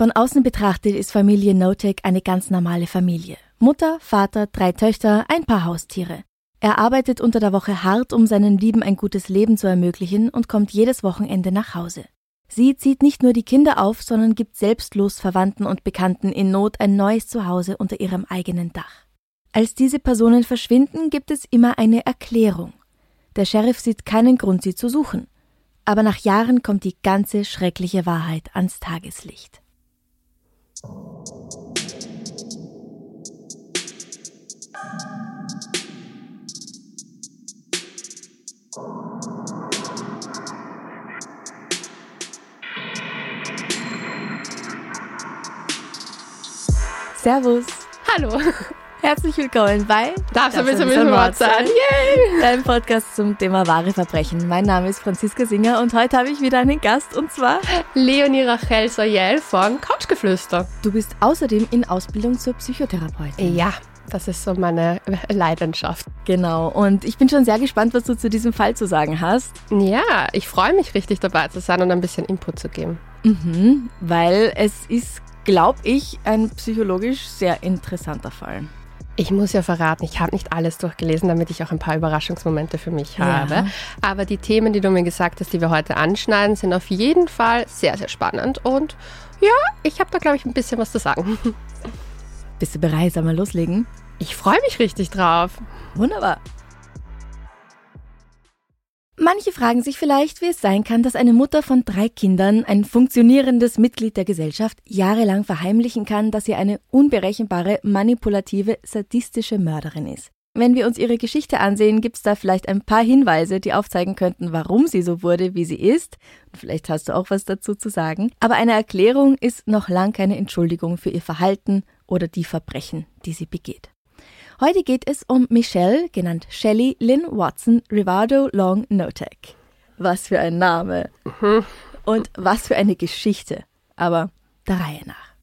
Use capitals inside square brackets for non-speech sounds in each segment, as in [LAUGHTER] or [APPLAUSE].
Von außen betrachtet ist Familie Notek eine ganz normale Familie. Mutter, Vater, drei Töchter, ein paar Haustiere. Er arbeitet unter der Woche hart, um seinen Lieben ein gutes Leben zu ermöglichen und kommt jedes Wochenende nach Hause. Sie zieht nicht nur die Kinder auf, sondern gibt selbstlos Verwandten und Bekannten in Not ein neues Zuhause unter ihrem eigenen Dach. Als diese Personen verschwinden, gibt es immer eine Erklärung. Der Sheriff sieht keinen Grund, sie zu suchen. Aber nach Jahren kommt die ganze schreckliche Wahrheit ans Tageslicht. Servus. Hallo. Herzlich willkommen bei Darf's ein bisschen mit Wort sein? Yay! Dein Podcast zum Thema wahre Verbrechen. Mein Name ist Franziska Singer und heute habe ich wieder einen Gast und zwar Leonie Rachel Soyel von Couchgeflüster. Du bist außerdem in Ausbildung zur Psychotherapeutin. Ja, das ist so meine Leidenschaft. Genau. Und ich bin schon sehr gespannt, was du zu diesem Fall zu sagen hast. Ja, ich freue mich richtig dabei zu sein und ein bisschen Input zu geben. Mhm, weil es ist, glaube ich, ein psychologisch sehr interessanter Fall. Ich muss ja verraten, ich habe nicht alles durchgelesen, damit ich auch ein paar Überraschungsmomente für mich Ja. habe. Aber die Themen, die du mir gesagt hast, die wir heute anschneiden, sind auf jeden Fall sehr, sehr spannend. Und ja, ich habe da, glaube ich, ein bisschen was zu sagen. [LAUGHS] Bist du bereit? Sollen wir loslegen? Ich freue mich richtig drauf. Wunderbar. Manche fragen sich vielleicht, wie es sein kann, dass eine Mutter von drei Kindern, ein funktionierendes Mitglied der Gesellschaft, jahrelang verheimlichen kann, dass sie eine unberechenbare, manipulative, sadistische Mörderin ist. Wenn wir uns ihre Geschichte ansehen, gibt's da vielleicht ein paar Hinweise, die aufzeigen könnten, warum sie so wurde, wie sie ist. Und vielleicht hast du auch was dazu zu sagen. Aber eine Erklärung ist noch lang keine Entschuldigung für ihr Verhalten oder die Verbrechen, die sie begeht. Heute geht es um Michelle, genannt Shelley Lynn Watson Rivardo Long Notek. Was für ein Name. Und was für eine Geschichte. Aber der Reihe nach.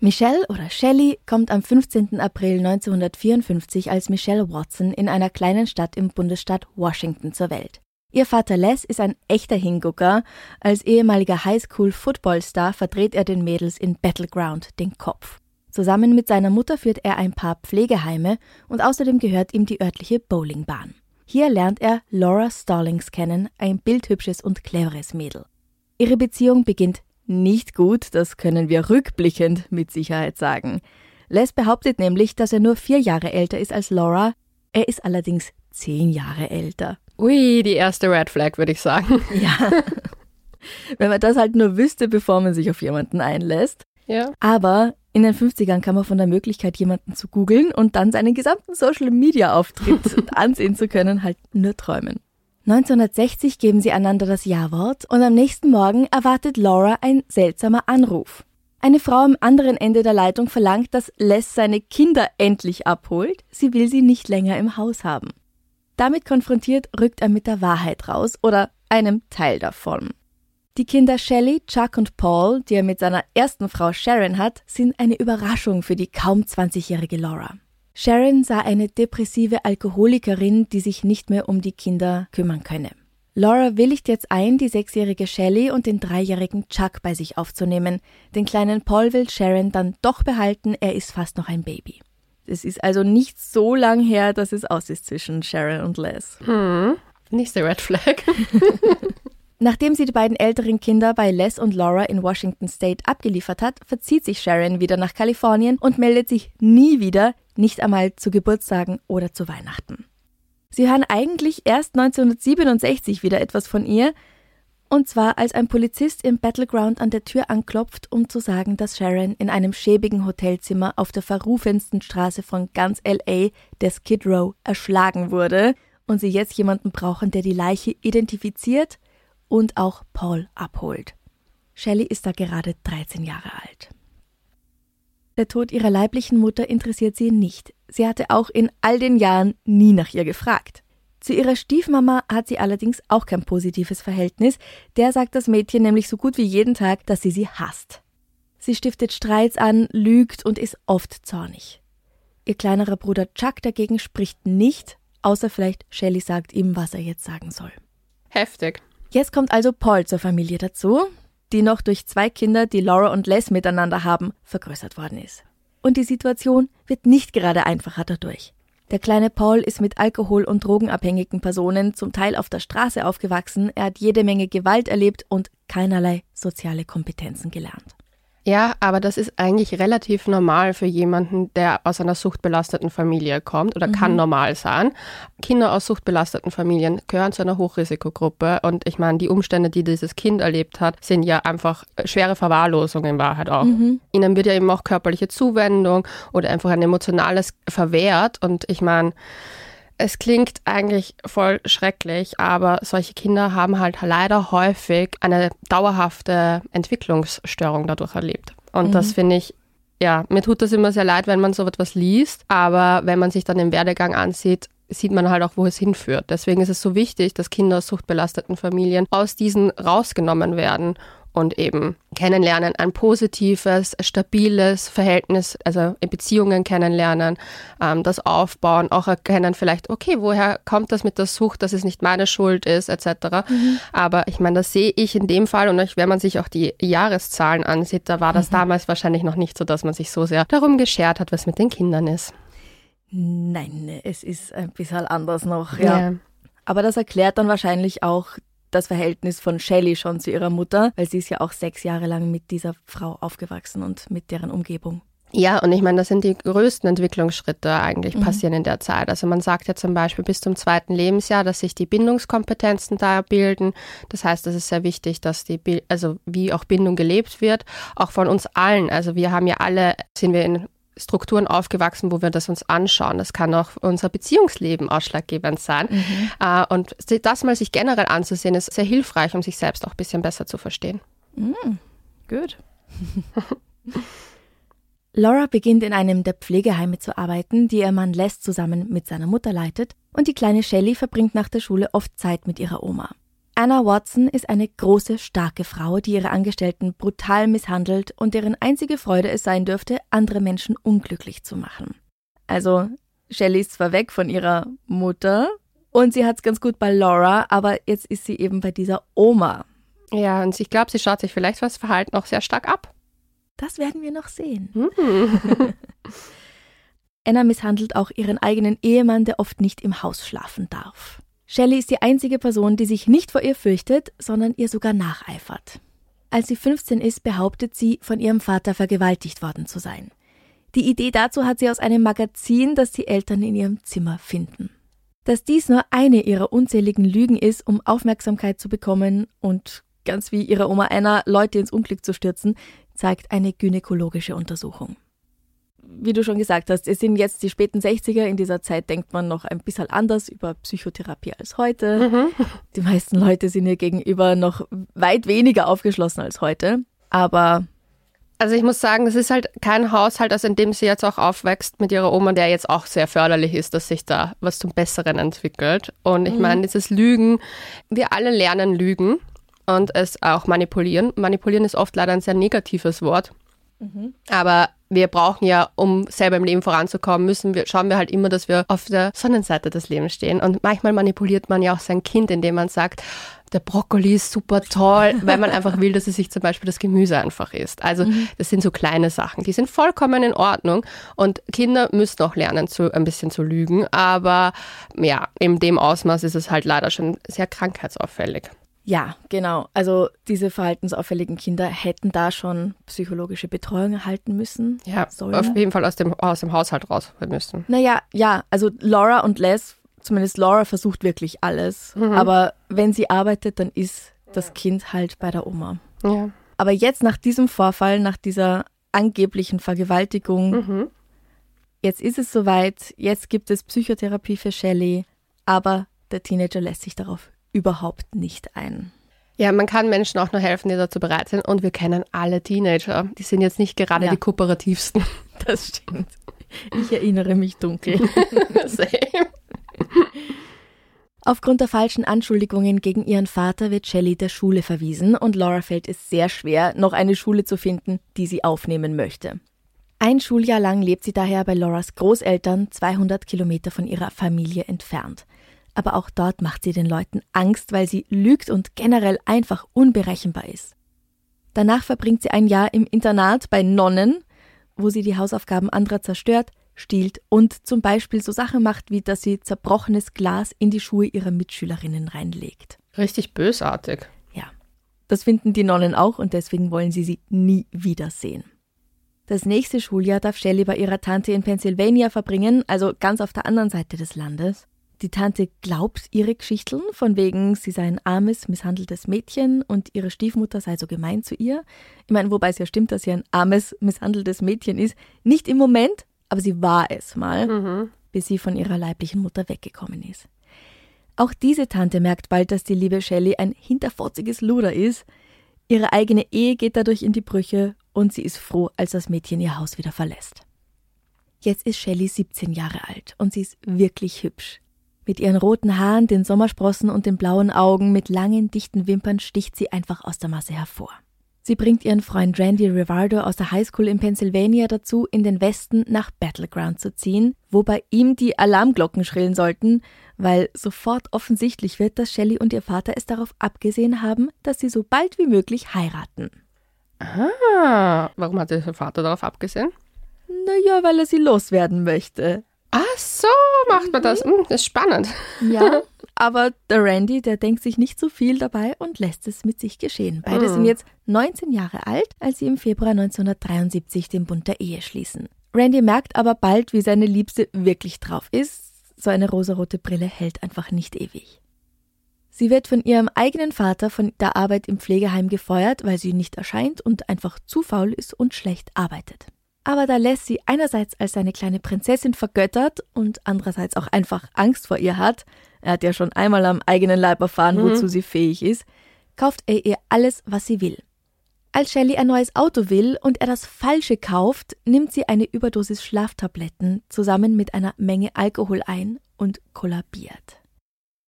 Michelle oder Shelley kommt am 15. April 1954 als Michelle Watson in einer kleinen Stadt im Bundesstaat Washington zur Welt. Ihr Vater Les ist ein echter Hingucker. Als ehemaliger Highschool-Footballstar verdreht er den Mädels in Battleground den Kopf. Zusammen mit seiner Mutter führt er ein paar Pflegeheime und außerdem gehört ihm die örtliche Bowlingbahn. Hier lernt er Laura Stallings kennen, ein bildhübsches und cleveres Mädel. Ihre Beziehung beginnt nicht gut, das können wir rückblickend mit Sicherheit sagen. Les behauptet nämlich, dass er nur vier Jahre älter ist als Laura, er ist allerdings zehn Jahre älter. Ui, die erste Red Flag, würde ich sagen. [LAUGHS] Ja. Wenn man das halt nur wüsste, bevor man sich auf jemanden einlässt. Ja. Aber in den 50ern kam man von der Möglichkeit, jemanden zu googeln und dann seinen gesamten Social-Media-Auftritt [LAUGHS] ansehen zu können, halt nur träumen. 1960 geben sie einander das Ja-Wort und am nächsten Morgen erwartet Laura ein seltsamer Anruf. Eine Frau am anderen Ende der Leitung verlangt, dass Les seine Kinder endlich abholt. Sie will sie nicht länger im Haus haben. Damit konfrontiert rückt er mit der Wahrheit raus oder einem Teil davon. Die Kinder Shelley, Chuck und Paul, die er mit seiner ersten Frau Sharon hat, sind eine Überraschung für die kaum 20-jährige Laura. Sharon sah eine depressive Alkoholikerin, die sich nicht mehr um die Kinder kümmern könne. Laura willigt jetzt ein, die sechsjährige Shelley und den dreijährigen Chuck bei sich aufzunehmen. Den kleinen Paul will Sharon dann doch behalten, er ist fast noch ein Baby. Es ist also nicht so lang her, dass es aus ist zwischen Sharon und Les. Hm. Nächste Red Flag. [LAUGHS] Nachdem sie die beiden älteren Kinder bei Les und Laura in Washington State abgeliefert hat, verzieht sich Sharon wieder nach Kalifornien und meldet sich nie wieder, nicht einmal zu Geburtstagen oder zu Weihnachten. Sie hören eigentlich erst 1967 wieder etwas von ihr, und zwar als ein Polizist im Battleground an der Tür anklopft, um zu sagen, dass Sharon in einem schäbigen Hotelzimmer auf der verrufensten Straße von ganz LA, der Skid Row, erschlagen wurde und sie jetzt jemanden brauchen, der die Leiche identifiziert und auch Paul abholt. Shelley ist da gerade 13 Jahre alt. Der Tod ihrer leiblichen Mutter interessiert sie nicht. Sie hatte auch in all den Jahren nie nach ihr gefragt. Zu ihrer Stiefmama hat sie allerdings auch kein positives Verhältnis. Der sagt das Mädchen nämlich so gut wie jeden Tag, dass sie sie hasst. Sie stiftet Streits an, lügt und ist oft zornig. Ihr kleinerer Bruder Chuck dagegen spricht nicht, außer vielleicht Shelley sagt ihm, was er jetzt sagen soll. Heftig. Jetzt kommt also Paul zur Familie dazu die noch durch zwei Kinder, die Laura und Les miteinander haben, vergrößert worden ist. Und die Situation wird nicht gerade einfacher dadurch. Der kleine Paul ist mit alkohol- und drogenabhängigen Personen zum Teil auf der Straße aufgewachsen, er hat jede Menge Gewalt erlebt und keinerlei soziale Kompetenzen gelernt. Ja, aber das ist eigentlich relativ normal für jemanden, der aus einer suchtbelasteten Familie kommt oder mhm. kann normal sein. Kinder aus suchtbelasteten Familien gehören zu einer Hochrisikogruppe und ich meine, die Umstände, die dieses Kind erlebt hat, sind ja einfach schwere Verwahrlosung in Wahrheit auch. Mhm. Ihnen wird ja eben auch körperliche Zuwendung oder einfach ein emotionales verwehrt und ich meine, es klingt eigentlich voll schrecklich, aber solche Kinder haben halt leider häufig eine dauerhafte Entwicklungsstörung dadurch erlebt. Und mhm. das finde ich, ja, mir tut das immer sehr leid, wenn man so etwas liest, aber wenn man sich dann den Werdegang ansieht, sieht man halt auch, wo es hinführt. Deswegen ist es so wichtig, dass Kinder aus suchtbelasteten Familien aus diesen rausgenommen werden und eben kennenlernen, ein positives, stabiles Verhältnis, also Beziehungen kennenlernen, ähm, das aufbauen, auch erkennen vielleicht, okay, woher kommt das mit der Sucht, dass es nicht meine Schuld ist, etc. Mhm. Aber ich meine, das sehe ich in dem Fall und wenn man sich auch die Jahreszahlen ansieht, da war das mhm. damals wahrscheinlich noch nicht so, dass man sich so sehr darum geschert hat, was mit den Kindern ist. Nein, es ist ein bisschen anders noch, ja. ja. Aber das erklärt dann wahrscheinlich auch das Verhältnis von Shelley schon zu ihrer Mutter, weil sie ist ja auch sechs Jahre lang mit dieser Frau aufgewachsen und mit deren Umgebung. Ja, und ich meine, das sind die größten Entwicklungsschritte eigentlich mhm. passieren in der Zeit. Also man sagt ja zum Beispiel bis zum zweiten Lebensjahr, dass sich die Bindungskompetenzen da bilden. Das heißt, es ist sehr wichtig, dass die, also wie auch Bindung gelebt wird, auch von uns allen. Also wir haben ja alle, sind wir in Strukturen aufgewachsen, wo wir das uns anschauen. Das kann auch unser Beziehungsleben ausschlaggebend sein. Mhm. Äh, und das mal sich generell anzusehen, ist sehr hilfreich, um sich selbst auch ein bisschen besser zu verstehen. Mhm. Gut. [LAUGHS] Laura beginnt in einem der Pflegeheime zu arbeiten, die ihr Mann Les zusammen mit seiner Mutter leitet, und die kleine Shelley verbringt nach der Schule oft Zeit mit ihrer Oma. Anna Watson ist eine große, starke Frau, die ihre Angestellten brutal misshandelt und deren einzige Freude es sein dürfte, andere Menschen unglücklich zu machen. Also, Shelley ist zwar weg von ihrer Mutter und sie hat es ganz gut bei Laura, aber jetzt ist sie eben bei dieser Oma. Ja, und ich glaube, sie schaut sich vielleicht was Verhalten auch sehr stark ab. Das werden wir noch sehen. Mhm. [LAUGHS] Anna misshandelt auch ihren eigenen Ehemann, der oft nicht im Haus schlafen darf. Shelley ist die einzige Person, die sich nicht vor ihr fürchtet, sondern ihr sogar nacheifert. Als sie 15 ist, behauptet sie, von ihrem Vater vergewaltigt worden zu sein. Die Idee dazu hat sie aus einem Magazin, das die Eltern in ihrem Zimmer finden. Dass dies nur eine ihrer unzähligen Lügen ist, um Aufmerksamkeit zu bekommen und ganz wie ihre Oma Anna Leute ins Unglück zu stürzen, zeigt eine gynäkologische Untersuchung wie du schon gesagt hast, es sind jetzt die späten 60er. In dieser Zeit denkt man noch ein bisschen anders über Psychotherapie als heute. Mhm. Die meisten Leute sind ihr gegenüber noch weit weniger aufgeschlossen als heute. Aber also ich muss sagen, es ist halt kein Haushalt, also in dem sie jetzt auch aufwächst mit ihrer Oma, der jetzt auch sehr förderlich ist, dass sich da was zum Besseren entwickelt. Und ich mhm. meine, dieses Lügen, wir alle lernen Lügen und es auch manipulieren. Manipulieren ist oft leider ein sehr negatives Wort. Mhm. Aber wir brauchen ja, um selber im Leben voranzukommen, müssen wir, schauen wir halt immer, dass wir auf der Sonnenseite des Lebens stehen. Und manchmal manipuliert man ja auch sein Kind, indem man sagt, der Brokkoli ist super toll, [LAUGHS] weil man einfach will, dass es sich zum Beispiel das Gemüse einfach isst. Also mhm. das sind so kleine Sachen, die sind vollkommen in Ordnung und Kinder müssen auch lernen, zu, ein bisschen zu lügen, aber ja, in dem Ausmaß ist es halt leider schon sehr krankheitsauffällig. Ja, genau. Also diese verhaltensauffälligen Kinder hätten da schon psychologische Betreuung erhalten müssen. Ja, sollen. auf jeden Fall aus dem, aus dem Haushalt raus müssen. Naja, ja, also Laura und Les, zumindest Laura versucht wirklich alles. Mhm. Aber wenn sie arbeitet, dann ist das Kind halt bei der Oma. Ja. Aber jetzt nach diesem Vorfall, nach dieser angeblichen Vergewaltigung, mhm. jetzt ist es soweit, jetzt gibt es Psychotherapie für Shelley, aber der Teenager lässt sich darauf überhaupt nicht ein. Ja, man kann Menschen auch nur helfen, die dazu bereit sind. Und wir kennen alle Teenager. Die sind jetzt nicht gerade Ja. die kooperativsten. [LAUGHS] Das stimmt. Ich erinnere mich dunkel. [LAUGHS] Same. Aufgrund der falschen Anschuldigungen gegen ihren Vater wird Shelley der Schule verwiesen und Laura fällt es sehr schwer, noch eine Schule zu finden, die sie aufnehmen möchte. Ein Schuljahr lang lebt sie daher bei Lauras Großeltern, 200 Kilometer von ihrer Familie entfernt. Aber auch dort macht sie den Leuten Angst, weil sie lügt und generell einfach unberechenbar ist. Danach verbringt sie ein Jahr im Internat bei Nonnen, wo sie die Hausaufgaben anderer zerstört, stiehlt und zum Beispiel so Sachen macht, wie dass sie zerbrochenes Glas in die Schuhe ihrer Mitschülerinnen reinlegt. Richtig bösartig. Ja, das finden die Nonnen auch und deswegen wollen sie sie nie wiedersehen. Das nächste Schuljahr darf Shelley bei ihrer Tante in Pennsylvania verbringen, also ganz auf der anderen Seite des Landes. Die Tante glaubt ihre Geschichteln, von wegen, sie sei ein armes, misshandeltes Mädchen und ihre Stiefmutter sei so gemein zu ihr. Ich meine, wobei es ja stimmt, dass sie ein armes, misshandeltes Mädchen ist. Nicht im Moment, aber sie war es mal, bis sie von ihrer leiblichen Mutter weggekommen ist. Auch diese Tante merkt bald, dass die liebe Shelley ein hinterfotziges Luder ist. Ihre eigene Ehe geht dadurch in die Brüche und sie ist froh, als das Mädchen ihr Haus wieder verlässt. Jetzt ist Shelley 17 Jahre alt und sie ist wirklich hübsch. Mit ihren roten Haaren, den Sommersprossen und den blauen Augen mit langen, dichten Wimpern sticht sie einfach aus der Masse hervor. Sie bringt ihren Freund Randy Rivardo aus der Highschool in Pennsylvania dazu, in den Westen nach Battleground zu ziehen, wo bei ihm die Alarmglocken schrillen sollten, weil sofort offensichtlich wird, dass Shelley und ihr Vater es darauf abgesehen haben, dass sie so bald wie möglich heiraten. Ah, warum hat der Vater darauf abgesehen? Naja, weil er sie loswerden möchte. Ach so, macht man das. Hm, das ist spannend. Ja, [LAUGHS] aber der Randy, der denkt sich nicht so viel dabei und lässt es mit sich geschehen. Beide sind jetzt 19 Jahre alt, als sie im Februar 1973 den Bund der Ehe schließen. Randy merkt aber bald, wie seine Liebste wirklich drauf ist. So eine rosarote Brille hält einfach nicht ewig. Sie wird von ihrem eigenen Vater von der Arbeit im Pflegeheim gefeuert, weil sie nicht erscheint und einfach zu faul ist und schlecht arbeitet. Aber da lässt sie einerseits als seine kleine Prinzessin vergöttert und andererseits auch einfach Angst vor ihr hat, er hat ja schon einmal am eigenen Leib erfahren, wozu sie fähig ist, kauft er ihr alles, was sie will. Als Shelley ein neues Auto will und er das falsche kauft, nimmt sie eine Überdosis Schlaftabletten zusammen mit einer Menge Alkohol ein und kollabiert.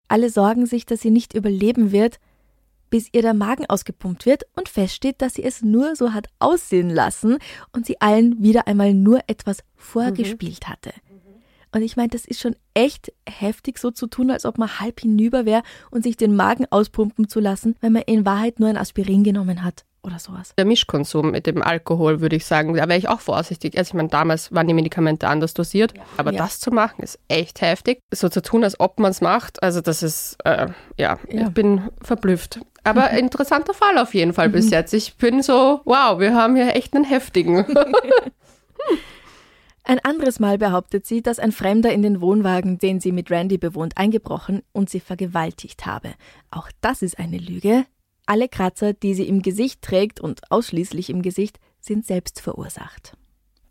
Alle sorgen sich, dass sie nicht überleben wird, bis ihr der Magen ausgepumpt wird und feststeht, dass sie es nur so hat aussehen lassen und sie allen wieder einmal nur etwas vorgespielt hatte. Und ich meine, das ist schon echt heftig, so zu tun, als ob man halb hinüber wäre und sich den Magen auspumpen zu lassen, wenn man in Wahrheit nur ein Aspirin genommen hat oder sowas. Der Mischkonsum mit dem Alkohol, würde ich sagen, da wäre ich auch vorsichtig. Also ich meine, damals waren die Medikamente anders dosiert, aber Ja. das zu machen ist echt heftig. So zu tun, als ob man es macht, also das ist, äh, ja, Ja. ich bin verblüfft. Aber interessanter Fall auf jeden Fall bis jetzt. Ich bin so, wow, wir haben hier echt einen heftigen. [LAUGHS] [LAUGHS] Ein anderes Mal behauptet sie, dass ein Fremder in den Wohnwagen, den sie mit Randy bewohnt, eingebrochen und sie vergewaltigt habe. Auch das ist eine Lüge. Alle Kratzer, die sie im Gesicht trägt und ausschließlich im Gesicht, sind selbst verursacht.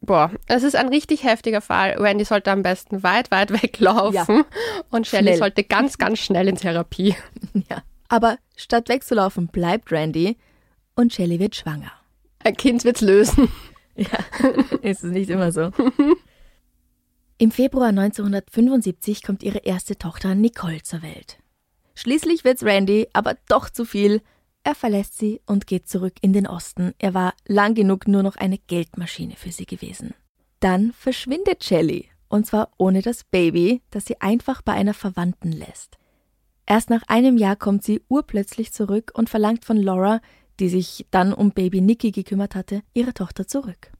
Boah, es ist ein richtig heftiger Fall. Randy sollte am besten weit, weit [LAUGHS] weglaufen und Shelley Schnell. sollte ganz, ganz schnell in Therapie. [LAUGHS] Ja. Aber statt wegzulaufen, bleibt Randy und Shelley wird schwanger. Ein Kind wird's lösen. [LAUGHS] Ja, ist es nicht immer so. Im Februar 1975 kommt ihre erste Tochter Nicole zur Welt. Schließlich wird's Randy, aber doch zu viel. Er verlässt sie und geht zurück in den Osten. Er war lang genug nur noch eine Geldmaschine für sie gewesen. Dann verschwindet Shelley. Und zwar ohne das Baby, das sie einfach bei einer Verwandten lässt. Erst nach einem Jahr kommt sie urplötzlich zurück und verlangt von Laura, die sich dann um Baby Nikki gekümmert hatte, ihre Tochter zurück.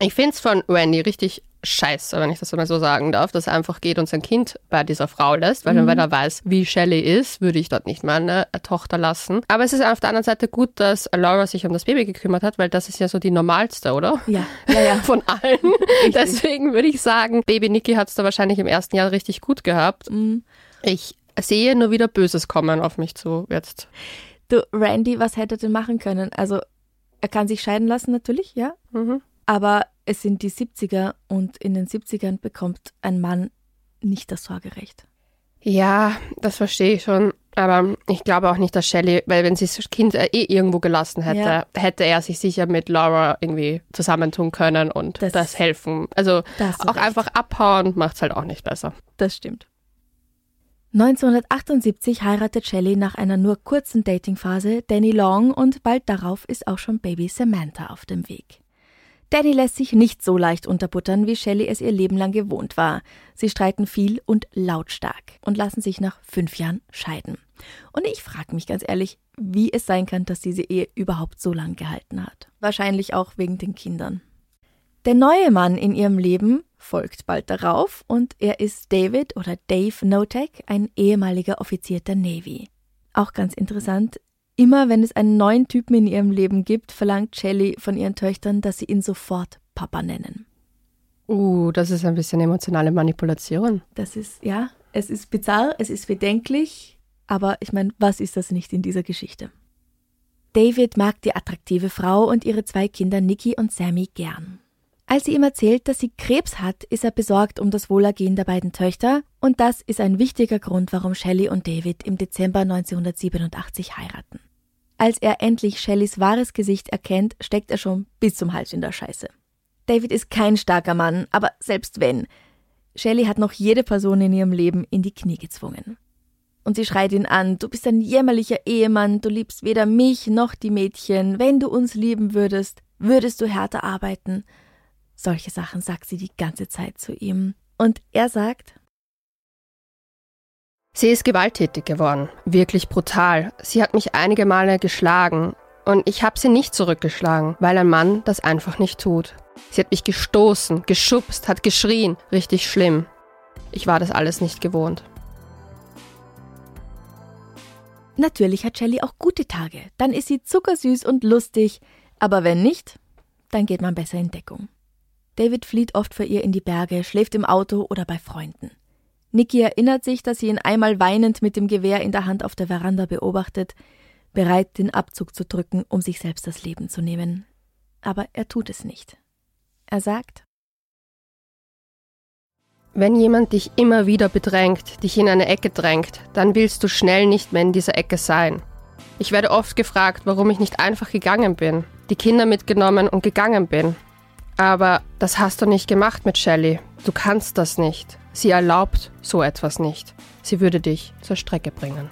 Ich finde es von Randy richtig scheiße, wenn ich das mal so sagen darf, dass er einfach geht und sein Kind bei dieser Frau lässt, weil wenn er weiß, wie Shelley ist, würde ich dort nicht meine Tochter lassen. Aber es ist auf der anderen Seite gut, dass Laura sich um das Baby gekümmert hat, weil das ist ja so die normalste, oder? Ja, ja, ja. [LAUGHS] Von allen. Deswegen würde ich sagen, Baby Nikki hat es da wahrscheinlich im ersten Jahr richtig gut gehabt. Ich sehe nur wieder Böses kommen auf mich zu jetzt. Du, Randy, was hätte er denn machen können? Also, er kann sich scheiden lassen, natürlich, ja. Mhm. Aber es sind die 70er und in den 70ern bekommt ein Mann nicht das Sorgerecht. Ja, das verstehe ich schon. Aber ich glaube auch nicht, dass Shelley, weil wenn sie das Kind äh, eh irgendwo gelassen hätte, ja. hätte er sich sicher mit Laura irgendwie zusammentun können und das, das helfen. Also das auch recht. einfach abhauen macht es halt auch nicht besser. Das stimmt. 1978 heiratet Shelley nach einer nur kurzen Datingphase Danny Long und bald darauf ist auch schon Baby Samantha auf dem Weg. Danny lässt sich nicht so leicht unterbuttern, wie Shelley es ihr Leben lang gewohnt war. Sie streiten viel und lautstark und lassen sich nach fünf Jahren scheiden. Und ich frage mich ganz ehrlich, wie es sein kann, dass diese Ehe überhaupt so lang gehalten hat. Wahrscheinlich auch wegen den Kindern. Der neue Mann in ihrem Leben folgt bald darauf und er ist David oder Dave Notek, ein ehemaliger Offizier der Navy. Auch ganz interessant, immer wenn es einen neuen Typen in ihrem Leben gibt, verlangt Shelley von ihren Töchtern, dass sie ihn sofort Papa nennen. Uh, das ist ein bisschen emotionale Manipulation. Das ist, ja, es ist bizarr, es ist bedenklich, aber ich meine, was ist das nicht in dieser Geschichte? David mag die attraktive Frau und ihre zwei Kinder Nikki und Sammy gern. Als sie ihm erzählt, dass sie Krebs hat, ist er besorgt um das Wohlergehen der beiden Töchter und das ist ein wichtiger Grund, warum Shelley und David im Dezember 1987 heiraten. Als er endlich Shelleys wahres Gesicht erkennt, steckt er schon bis zum Hals in der Scheiße. David ist kein starker Mann, aber selbst wenn, Shelley hat noch jede Person in ihrem Leben in die Knie gezwungen und sie schreit ihn an, du bist ein jämmerlicher Ehemann, du liebst weder mich noch die Mädchen, wenn du uns lieben würdest, würdest du härter arbeiten. Solche Sachen sagt sie die ganze Zeit zu ihm. Und er sagt, Sie ist gewalttätig geworden, wirklich brutal. Sie hat mich einige Male geschlagen und ich habe sie nicht zurückgeschlagen, weil ein Mann das einfach nicht tut. Sie hat mich gestoßen, geschubst, hat geschrien, richtig schlimm. Ich war das alles nicht gewohnt. Natürlich hat Shelley auch gute Tage. Dann ist sie zuckersüß und lustig. Aber wenn nicht, dann geht man besser in Deckung. David flieht oft vor ihr in die Berge, schläft im Auto oder bei Freunden. Nikki erinnert sich, dass sie ihn einmal weinend mit dem Gewehr in der Hand auf der Veranda beobachtet, bereit, den Abzug zu drücken, um sich selbst das Leben zu nehmen. Aber er tut es nicht. Er sagt, wenn jemand dich immer wieder bedrängt, dich in eine Ecke drängt, dann willst du schnell nicht mehr in dieser Ecke sein. Ich werde oft gefragt, warum ich nicht einfach gegangen bin, die Kinder mitgenommen und gegangen bin. Aber das hast du nicht gemacht mit Shelley. Du kannst das nicht. Sie erlaubt so etwas nicht. Sie würde dich zur Strecke bringen.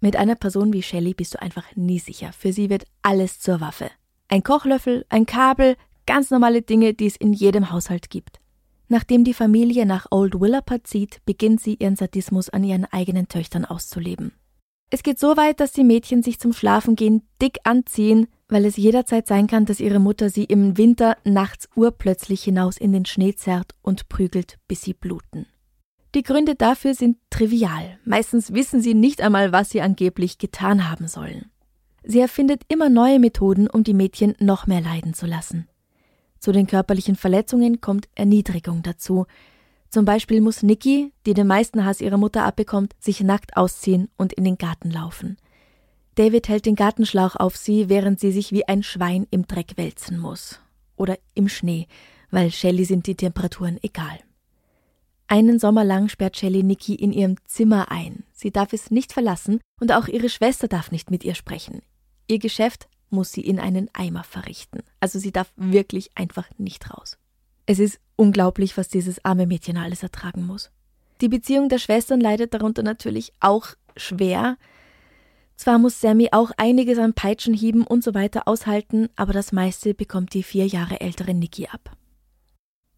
Mit einer Person wie Shelley bist du einfach nie sicher. Für sie wird alles zur Waffe. Ein Kochlöffel, ein Kabel, Ganz normale Dinge, die es in jedem Haushalt gibt. Nachdem die Familie nach Old Willapa zieht, beginnt sie ihren Sadismus an ihren eigenen Töchtern auszuleben. Es geht so weit, dass die Mädchen sich zum Schlafengehen dick anziehen, weil es jederzeit sein kann, dass ihre Mutter sie im Winter nachts urplötzlich hinaus in den Schnee zerrt und prügelt, bis sie bluten. Die Gründe dafür sind trivial. Meistens wissen sie nicht einmal, was sie angeblich getan haben sollen. Sie erfindet immer neue Methoden, um die Mädchen noch mehr leiden zu lassen. Zu den körperlichen Verletzungen kommt Erniedrigung dazu. Zum Beispiel muss Nikki, die den meisten Hass ihrer Mutter abbekommt, sich nackt ausziehen und in den Garten laufen. David hält den Gartenschlauch auf sie, während sie sich wie ein Schwein im Dreck wälzen muss. Oder im Schnee, weil Shelley sind die Temperaturen egal. Einen Sommer lang sperrt Shelley Nikki in ihrem Zimmer ein. Sie darf es nicht verlassen und auch ihre Schwester darf nicht mit ihr sprechen. Ihr Geschäft muss sie in einen Eimer verrichten. Also sie darf wirklich einfach nicht raus. Es ist unglaublich, was dieses arme Mädchen alles ertragen muss. Die Beziehung der Schwestern leidet darunter natürlich auch schwer. Zwar muss Sammy auch einiges an Peitschenhieben und so weiter aushalten, aber das meiste bekommt die vier Jahre ältere Nikki ab.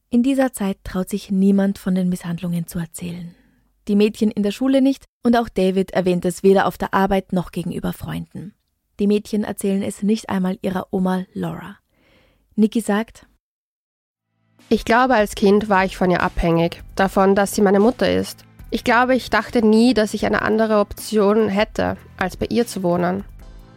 In dieser Zeit traut sich niemand von den Misshandlungen zu erzählen. Die Mädchen in der Schule nicht und auch David erwähnt es weder auf der Arbeit noch gegenüber Freunden. Die Mädchen erzählen es nicht einmal ihrer Oma Laura. Nikki sagt, ich glaube, als Kind war ich von ihr abhängig, davon, dass sie meine Mutter ist. Ich glaube, ich dachte nie, dass ich eine andere Option hätte, als bei ihr zu wohnen.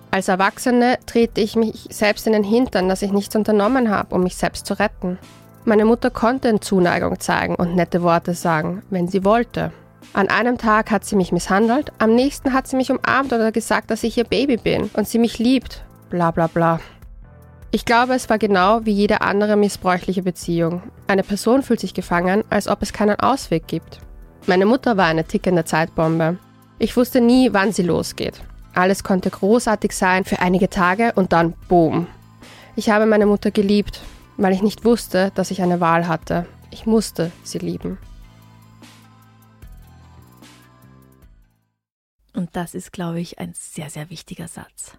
Als Erwachsene trete ich mich selbst in den Hintern, dass ich nichts unternommen habe, um mich selbst zu retten. Meine Mutter konnte in Zuneigung zeigen und nette Worte sagen, wenn sie wollte. An einem Tag hat sie mich misshandelt, am nächsten hat sie mich umarmt oder gesagt, dass ich ihr Baby bin und sie mich liebt. Bla bla bla. Ich glaube, es war genau wie jede andere missbräuchliche Beziehung. Eine Person fühlt sich gefangen, als ob es keinen Ausweg gibt. Meine Mutter war eine tickende Zeitbombe. Ich wusste nie, wann sie losgeht. Alles konnte großartig sein für einige Tage und dann boom. Ich habe meine Mutter geliebt, weil ich nicht wusste, dass ich eine Wahl hatte. Ich musste sie lieben. Und das ist, glaube ich, ein sehr, sehr wichtiger Satz.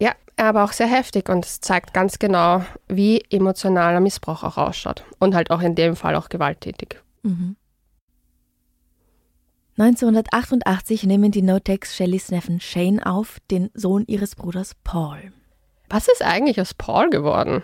Ja, aber auch sehr heftig und es zeigt ganz genau, wie emotionaler Missbrauch auch ausschaut. Und halt auch in dem Fall auch gewalttätig. Mhm. 1988 nehmen die No-Tex Shellys Neffen Shane auf, den Sohn ihres Bruders Paul. Was ist eigentlich aus Paul geworden?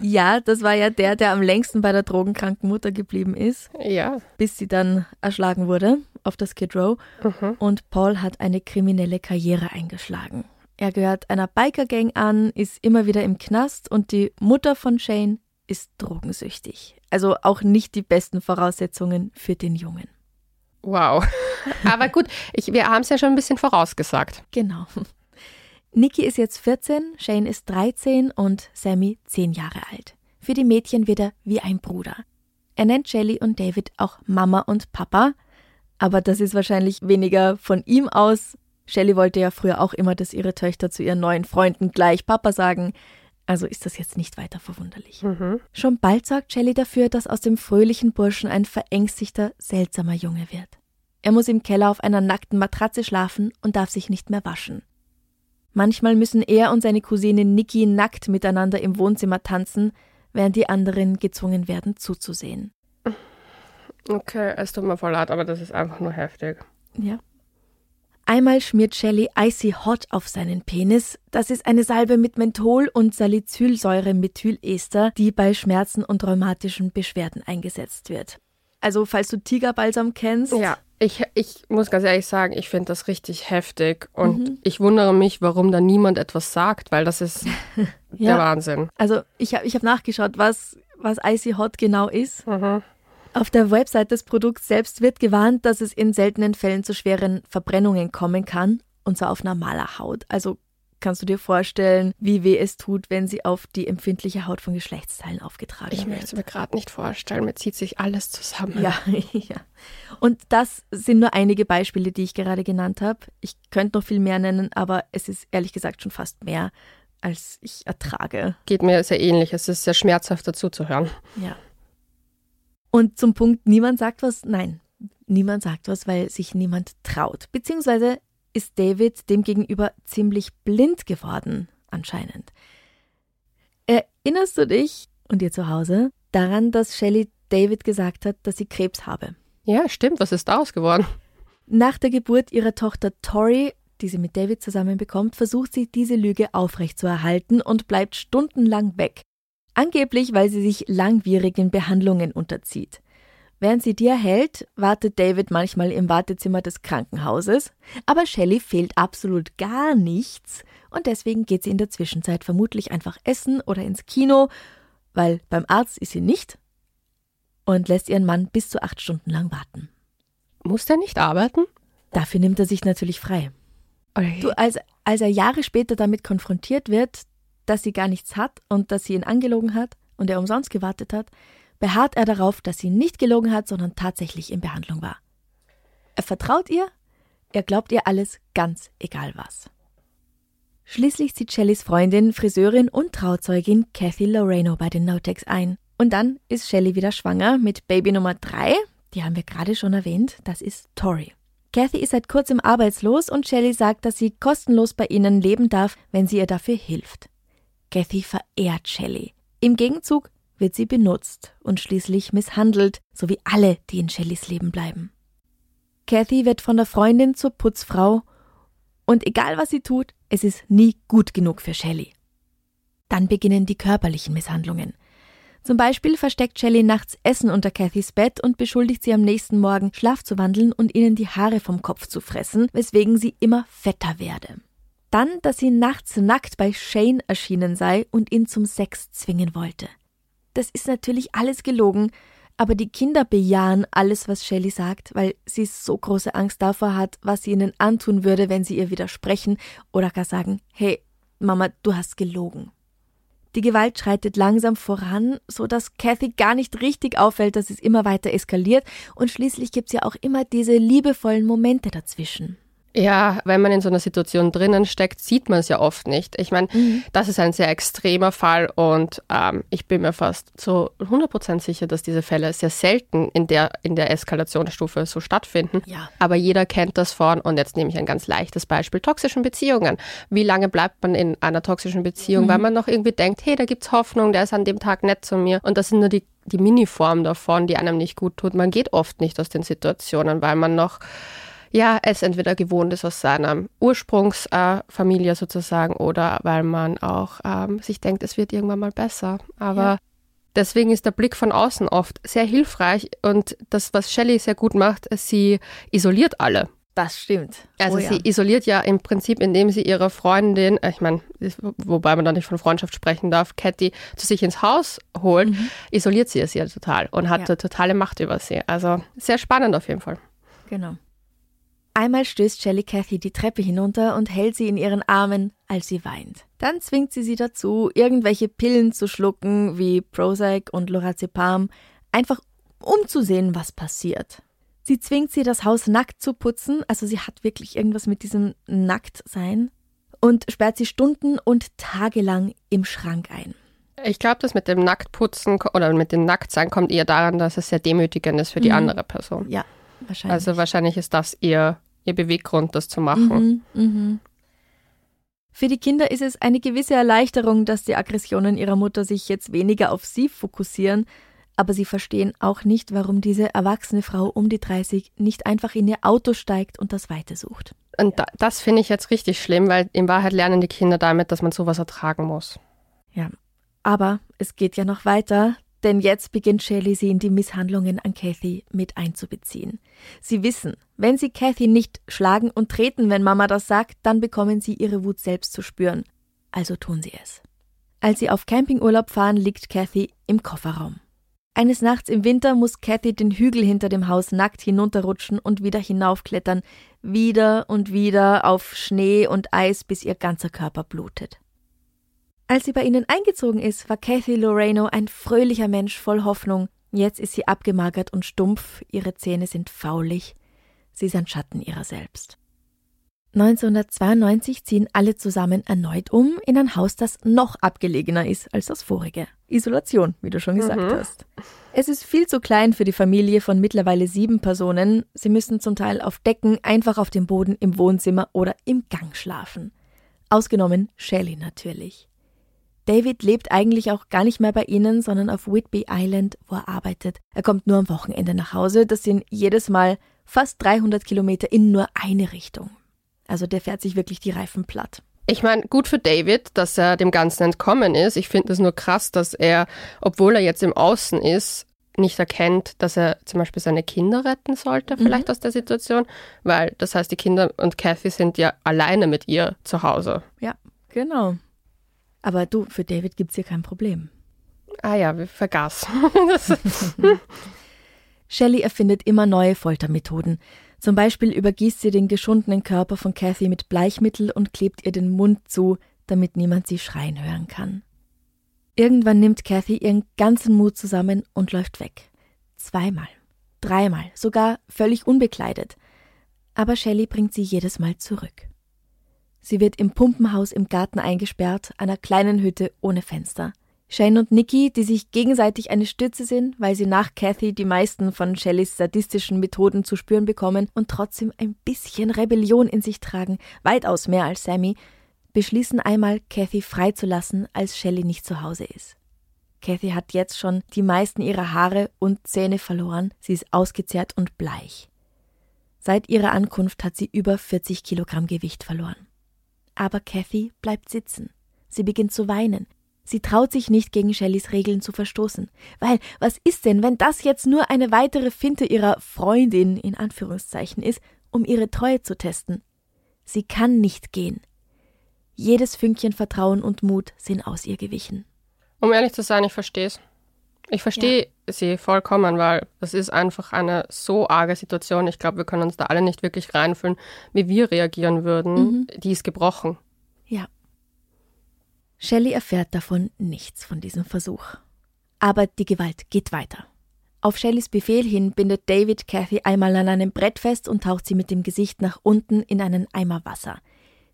Ja, das war ja der, der am längsten bei der drogenkranken Mutter geblieben ist. Ja. Bis sie dann erschlagen wurde auf das Skid Row. Mhm. Und Paul hat eine kriminelle Karriere eingeschlagen. Er gehört einer Biker-Gang an, ist immer wieder im Knast und die Mutter von Shane ist drogensüchtig. Also auch nicht die besten Voraussetzungen für den Jungen. Wow. [LAUGHS] Aber gut, ich, wir haben es ja schon ein bisschen vorausgesagt. Genau. Nikki ist jetzt 14, Shane ist 13 und Sammy 10 Jahre alt. Für die Mädchen wird er wie ein Bruder. Er nennt Shelly und David auch Mama und Papa, aber das ist wahrscheinlich weniger von ihm aus. Shelly wollte ja früher auch immer, dass ihre Töchter zu ihren neuen Freunden gleich Papa sagen. Also ist das jetzt nicht weiter verwunderlich. Mhm. Schon bald sorgt Shelly dafür, dass aus dem fröhlichen Burschen ein verängstigter, seltsamer Junge wird. Er muss im Keller auf einer nackten Matratze schlafen und darf sich nicht mehr waschen. Manchmal müssen er und seine Cousine Nikki nackt miteinander im Wohnzimmer tanzen, während die anderen gezwungen werden zuzusehen. Okay, es tut mir voll leid, aber das ist einfach nur heftig. Ja. Einmal schmiert Shelley Icy Hot auf seinen Penis. Das ist eine Salbe mit Menthol und Salicylsäure-Methylester, die bei Schmerzen und rheumatischen Beschwerden eingesetzt wird. Also, falls du Tigerbalsam kennst. Ja. Ich, ich muss ganz ehrlich sagen, ich finde das richtig heftig und mhm. ich wundere mich, warum da niemand etwas sagt, weil das ist [LAUGHS] ja. der Wahnsinn. Also ich habe ich hab nachgeschaut, was, was Icy Hot genau ist. Mhm. Auf der Website des Produkts selbst wird gewarnt, dass es in seltenen Fällen zu schweren Verbrennungen kommen kann, und zwar auf normaler Haut. Also kannst du dir vorstellen, wie weh es tut, wenn sie auf die empfindliche Haut von Geschlechtsteilen aufgetragen ich wird. Ich möchte es mir gerade nicht vorstellen, mir zieht sich alles zusammen. Ja, [LAUGHS] ja. Und das sind nur einige Beispiele, die ich gerade genannt habe. Ich könnte noch viel mehr nennen, aber es ist ehrlich gesagt schon fast mehr, als ich ertrage. Geht mir sehr ähnlich. Es ist sehr schmerzhaft dazu zu hören. Ja. Und zum Punkt, niemand sagt was. Nein, niemand sagt was, weil sich niemand traut. Beziehungsweise ist David demgegenüber ziemlich blind geworden, anscheinend. Erinnerst du dich, und ihr zu Hause, daran, dass Shelley David gesagt hat, dass sie Krebs habe? Ja, stimmt. Was ist daraus geworden? Nach der Geburt ihrer Tochter Tori, die sie mit David zusammen bekommt, versucht sie, diese Lüge aufrechtzuerhalten und bleibt stundenlang weg. Angeblich, weil sie sich langwierigen Behandlungen unterzieht. Während sie die erhält, wartet David manchmal im Wartezimmer des Krankenhauses, aber Shelley fehlt absolut gar nichts und deswegen geht sie in der Zwischenzeit vermutlich einfach essen oder ins Kino, weil beim Arzt ist sie nicht und lässt ihren Mann bis zu acht Stunden lang warten. Muss der nicht arbeiten? Dafür nimmt er sich natürlich frei. Okay. Du, als, als er Jahre später damit konfrontiert wird, dass sie gar nichts hat und dass sie ihn angelogen hat und er umsonst gewartet hat, beharrt er darauf, dass sie nicht gelogen hat, sondern tatsächlich in Behandlung war. Er vertraut ihr, er glaubt ihr alles, ganz egal was. Schließlich zieht Shellys Freundin, Friseurin und Trauzeugin Kathy Loreno bei den Notex ein. Und dann ist Shelly wieder schwanger mit Baby Nummer 3, die haben wir gerade schon erwähnt, das ist Tori. Kathy ist seit kurzem arbeitslos und Shelly sagt, dass sie kostenlos bei ihnen leben darf, wenn sie ihr dafür hilft. Kathy verehrt Shelly. Im Gegenzug wird sie benutzt und schließlich misshandelt, so wie alle, die in Shellys Leben bleiben. Kathy wird von der Freundin zur Putzfrau und egal was sie tut, es ist nie gut genug für Shelley. Dann beginnen die körperlichen Misshandlungen. Zum Beispiel versteckt Shelley nachts Essen unter Cathys Bett und beschuldigt sie am nächsten Morgen, Schlaf zu wandeln und ihnen die Haare vom Kopf zu fressen, weswegen sie immer fetter werde. Dann, dass sie nachts nackt bei Shane erschienen sei und ihn zum Sex zwingen wollte. Das ist natürlich alles gelogen, aber die Kinder bejahen alles, was Shelley sagt, weil sie so große Angst davor hat, was sie ihnen antun würde, wenn sie ihr widersprechen oder gar sagen, hey, Mama, du hast gelogen. Die Gewalt schreitet langsam voran, so dass Kathy gar nicht richtig auffällt, dass es immer weiter eskaliert und schließlich gibt es ja auch immer diese liebevollen Momente dazwischen. Ja, wenn man in so einer Situation drinnen steckt, sieht man es ja oft nicht. Ich meine, mhm. das ist ein sehr extremer Fall und ähm, ich bin mir fast zu 100% sicher, dass diese Fälle sehr selten in der, in der Eskalationsstufe so stattfinden. Ja. Aber jeder kennt das von, und jetzt nehme ich ein ganz leichtes Beispiel, toxischen Beziehungen. Wie lange bleibt man in einer toxischen Beziehung, mhm. weil man noch irgendwie denkt, hey, da gibt's Hoffnung, der ist an dem Tag nett zu mir. Und das sind nur die die Miniform davon, die einem nicht gut tut. Man geht oft nicht aus den Situationen, weil man noch ja, es entweder gewohnt ist aus seiner Ursprungsfamilie äh, sozusagen oder weil man auch ähm, sich denkt, es wird irgendwann mal besser. Aber ja. deswegen ist der Blick von außen oft sehr hilfreich und das, was Shelley sehr gut macht, sie isoliert alle. Das stimmt. Also oh, sie ja. isoliert ja im Prinzip, indem sie ihre Freundin, äh, ich meine, wobei man da nicht von Freundschaft sprechen darf, Cathy zu sich ins Haus holt, mhm. isoliert sie es ja total und hat ja. totale Macht über sie. Also sehr spannend auf jeden Fall. Genau. Einmal stößt Shelly Cathy die Treppe hinunter und hält sie in ihren Armen, als sie weint. Dann zwingt sie sie dazu, irgendwelche Pillen zu schlucken, wie Prozac und Lorazepam, einfach um zu sehen, was passiert. Sie zwingt sie, das Haus nackt zu putzen, also sie hat wirklich irgendwas mit diesem Nacktsein, und sperrt sie stunden- und tagelang im Schrank ein. Ich glaube, das mit dem Nacktputzen oder mit dem Nacktsein kommt eher daran, dass es sehr demütigend ist für die mhm. andere Person. Ja, wahrscheinlich. Also wahrscheinlich ist das ihr ihr Beweggrund, das zu machen. Mhm, mh. Für die Kinder ist es eine gewisse Erleichterung, dass die Aggressionen ihrer Mutter sich jetzt weniger auf sie fokussieren, aber sie verstehen auch nicht, warum diese erwachsene Frau um die 30 nicht einfach in ihr Auto steigt und das Weite sucht. Und da, das finde ich jetzt richtig schlimm, weil in Wahrheit lernen die Kinder damit, dass man sowas ertragen muss. Ja, aber es geht ja noch weiter, denn jetzt beginnt Shelley sie in die Misshandlungen an Kathy mit einzubeziehen. Sie wissen, wenn sie Kathy nicht schlagen und treten, wenn Mama das sagt, dann bekommen sie ihre Wut selbst zu spüren. Also tun sie es. Als sie auf Campingurlaub fahren, liegt Kathy im Kofferraum. Eines Nachts im Winter muss Kathy den Hügel hinter dem Haus nackt hinunterrutschen und wieder hinaufklettern, wieder und wieder auf Schnee und Eis, bis ihr ganzer Körper blutet. Als sie bei ihnen eingezogen ist, war Kathy Loreno ein fröhlicher Mensch voll Hoffnung. Jetzt ist sie abgemagert und stumpf, ihre Zähne sind faulig. Sie ist ein Schatten ihrer selbst. 1992 ziehen alle zusammen erneut um in ein Haus, das noch abgelegener ist als das vorige. Isolation, wie du schon gesagt mhm. hast. Es ist viel zu klein für die Familie von mittlerweile sieben Personen. Sie müssen zum Teil auf Decken, einfach auf dem Boden im Wohnzimmer oder im Gang schlafen. Ausgenommen Shelley natürlich. David lebt eigentlich auch gar nicht mehr bei ihnen, sondern auf Whitby Island, wo er arbeitet. Er kommt nur am Wochenende nach Hause. Das sind jedes Mal fast 300 Kilometer in nur eine Richtung. Also der fährt sich wirklich die Reifen platt. Ich meine, gut für David, dass er dem Ganzen entkommen ist. Ich finde es nur krass, dass er, obwohl er jetzt im Außen ist, nicht erkennt, dass er zum Beispiel seine Kinder retten sollte, vielleicht mhm. aus der Situation, weil das heißt, die Kinder und Kathy sind ja alleine mit ihr zu Hause. Ja, genau. Aber du, für David gibt es hier kein Problem. Ah ja, wir vergaß. [LAUGHS] Shelley erfindet immer neue Foltermethoden. Zum Beispiel übergießt sie den geschundenen Körper von Kathy mit Bleichmittel und klebt ihr den Mund zu, damit niemand sie schreien hören kann. Irgendwann nimmt Kathy ihren ganzen Mut zusammen und läuft weg. Zweimal, dreimal, sogar völlig unbekleidet. Aber Shelley bringt sie jedes Mal zurück. Sie wird im Pumpenhaus im Garten eingesperrt, einer kleinen Hütte ohne Fenster. Shane und Nikki, die sich gegenseitig eine Stütze sind, weil sie nach Kathy die meisten von Shellys sadistischen Methoden zu spüren bekommen und trotzdem ein bisschen Rebellion in sich tragen, weitaus mehr als Sammy, beschließen einmal, Kathy freizulassen, als Shelly nicht zu Hause ist. Kathy hat jetzt schon die meisten ihrer Haare und Zähne verloren, sie ist ausgezehrt und bleich. Seit ihrer Ankunft hat sie über 40 Kilogramm Gewicht verloren. Aber Kathy bleibt sitzen. Sie beginnt zu weinen. Sie traut sich nicht, gegen Shellys Regeln zu verstoßen. Weil, was ist denn, wenn das jetzt nur eine weitere Finte ihrer Freundin in Anführungszeichen ist, um ihre Treue zu testen? Sie kann nicht gehen. Jedes Fünkchen Vertrauen und Mut sind aus ihr gewichen. Um ehrlich zu sein, ich verstehe es. Ich verstehe ja. Sie vollkommen, weil das ist einfach eine so arge Situation. Ich glaube, wir können uns da alle nicht wirklich reinfühlen, wie wir reagieren würden. Mhm. Die ist gebrochen. Ja. Shelley erfährt davon nichts von diesem Versuch. Aber die Gewalt geht weiter. Auf Shelleys Befehl hin bindet David Kathy einmal an einem Brett fest und taucht sie mit dem Gesicht nach unten in einen Eimer Wasser.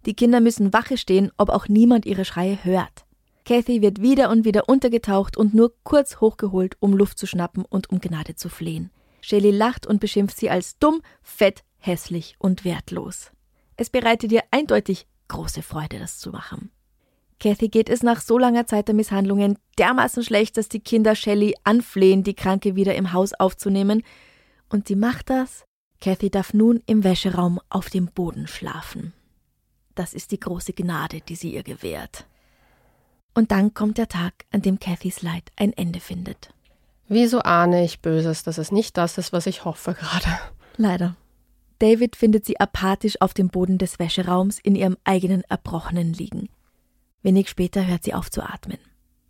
Die Kinder müssen Wache stehen, ob auch niemand ihre Schreie hört. Kathy wird wieder und wieder untergetaucht und nur kurz hochgeholt, um Luft zu schnappen und um Gnade zu flehen. Shelley lacht und beschimpft sie als dumm, fett, hässlich und wertlos. Es bereitet ihr eindeutig große Freude, das zu machen. Kathy geht es nach so langer Zeit der Misshandlungen dermaßen schlecht, dass die Kinder Shelley anflehen, die Kranke wieder im Haus aufzunehmen. Und sie macht das. Kathy darf nun im Wäscheraum auf dem Boden schlafen. Das ist die große Gnade, die sie ihr gewährt. Und dann kommt der Tag, an dem Cathys Leid ein Ende findet. Wieso ahne ich Böses, dass es nicht das ist, was ich hoffe gerade? Leider. David findet sie apathisch auf dem Boden des Wäscheraums in ihrem eigenen Erbrochenen liegen. Wenig später hört sie auf zu atmen.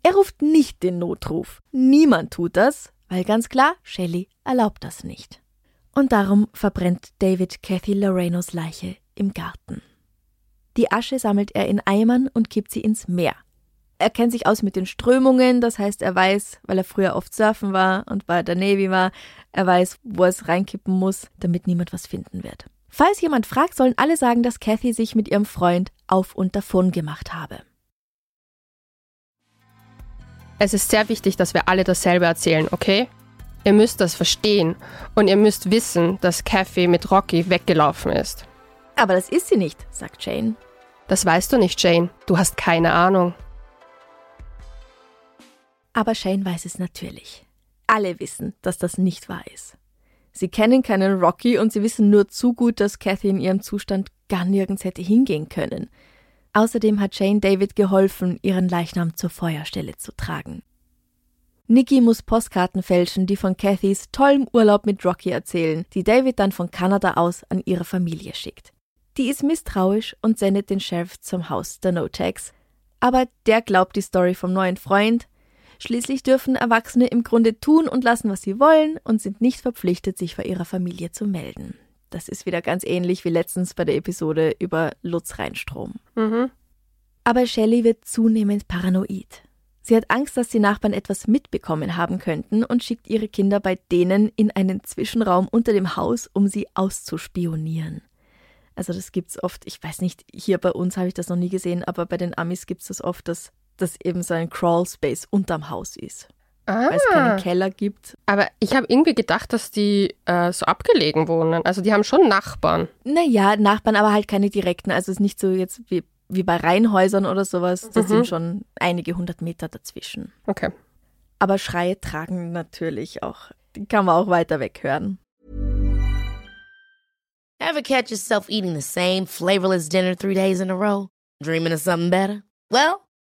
Er ruft nicht den Notruf. Niemand tut das, weil ganz klar, Shelley erlaubt das nicht. Und darum verbrennt David Kathy Lorenos Leiche im Garten. Die Asche sammelt er in Eimern und kippt sie ins Meer. Er kennt sich aus mit den Strömungen, das heißt, er weiß, weil er früher oft surfen war und bei der Navy war, er weiß, wo es reinkippen muss, damit niemand was finden wird. Falls jemand fragt, sollen alle sagen, dass Kathy sich mit ihrem Freund auf und davon gemacht habe. Es ist sehr wichtig, dass wir alle dasselbe erzählen, okay? Ihr müsst das verstehen und ihr müsst wissen, dass Kathy mit Rocky weggelaufen ist. Aber das ist sie nicht, sagt Jane. Das weißt du nicht, Jane. Du hast keine Ahnung. Aber Shane weiß es natürlich. Alle wissen, dass das nicht wahr ist. Sie kennen keinen Rocky und sie wissen nur zu gut, dass Kathy in ihrem Zustand gar nirgends hätte hingehen können. Außerdem hat Shane David geholfen, ihren Leichnam zur Feuerstelle zu tragen. Nikki muss Postkarten fälschen, die von Cathys tollem Urlaub mit Rocky erzählen, die David dann von Kanada aus an ihre Familie schickt. Die ist misstrauisch und sendet den Sheriff zum Haus der No-Tags. Aber der glaubt die Story vom neuen Freund, Schließlich dürfen Erwachsene im Grunde tun und lassen, was sie wollen und sind nicht verpflichtet, sich vor ihrer Familie zu melden. Das ist wieder ganz ähnlich wie letztens bei der Episode über Lutz Reinstrom. Mhm. Aber Shelley wird zunehmend paranoid. Sie hat Angst, dass die Nachbarn etwas mitbekommen haben könnten und schickt ihre Kinder bei denen in einen Zwischenraum unter dem Haus, um sie auszuspionieren. Also das gibt's oft, ich weiß nicht, hier bei uns habe ich das noch nie gesehen, aber bei den Amis gibt es das oft, dass das eben so ein Crawlspace unterm Haus ist. Ah. Weil es keinen Keller gibt. Aber ich habe irgendwie gedacht, dass die äh, so abgelegen wohnen. Also die haben schon Nachbarn. Naja, Nachbarn, aber halt keine direkten. Also es ist nicht so jetzt wie, wie bei Reihenhäusern oder sowas. Das mhm. sind schon einige hundert Meter dazwischen. Okay. Aber Schreie tragen natürlich auch. Die kann man auch weiter weg hören. Ever catch yourself eating the same flavorless dinner three days in a row? Dreaming of something better? Well,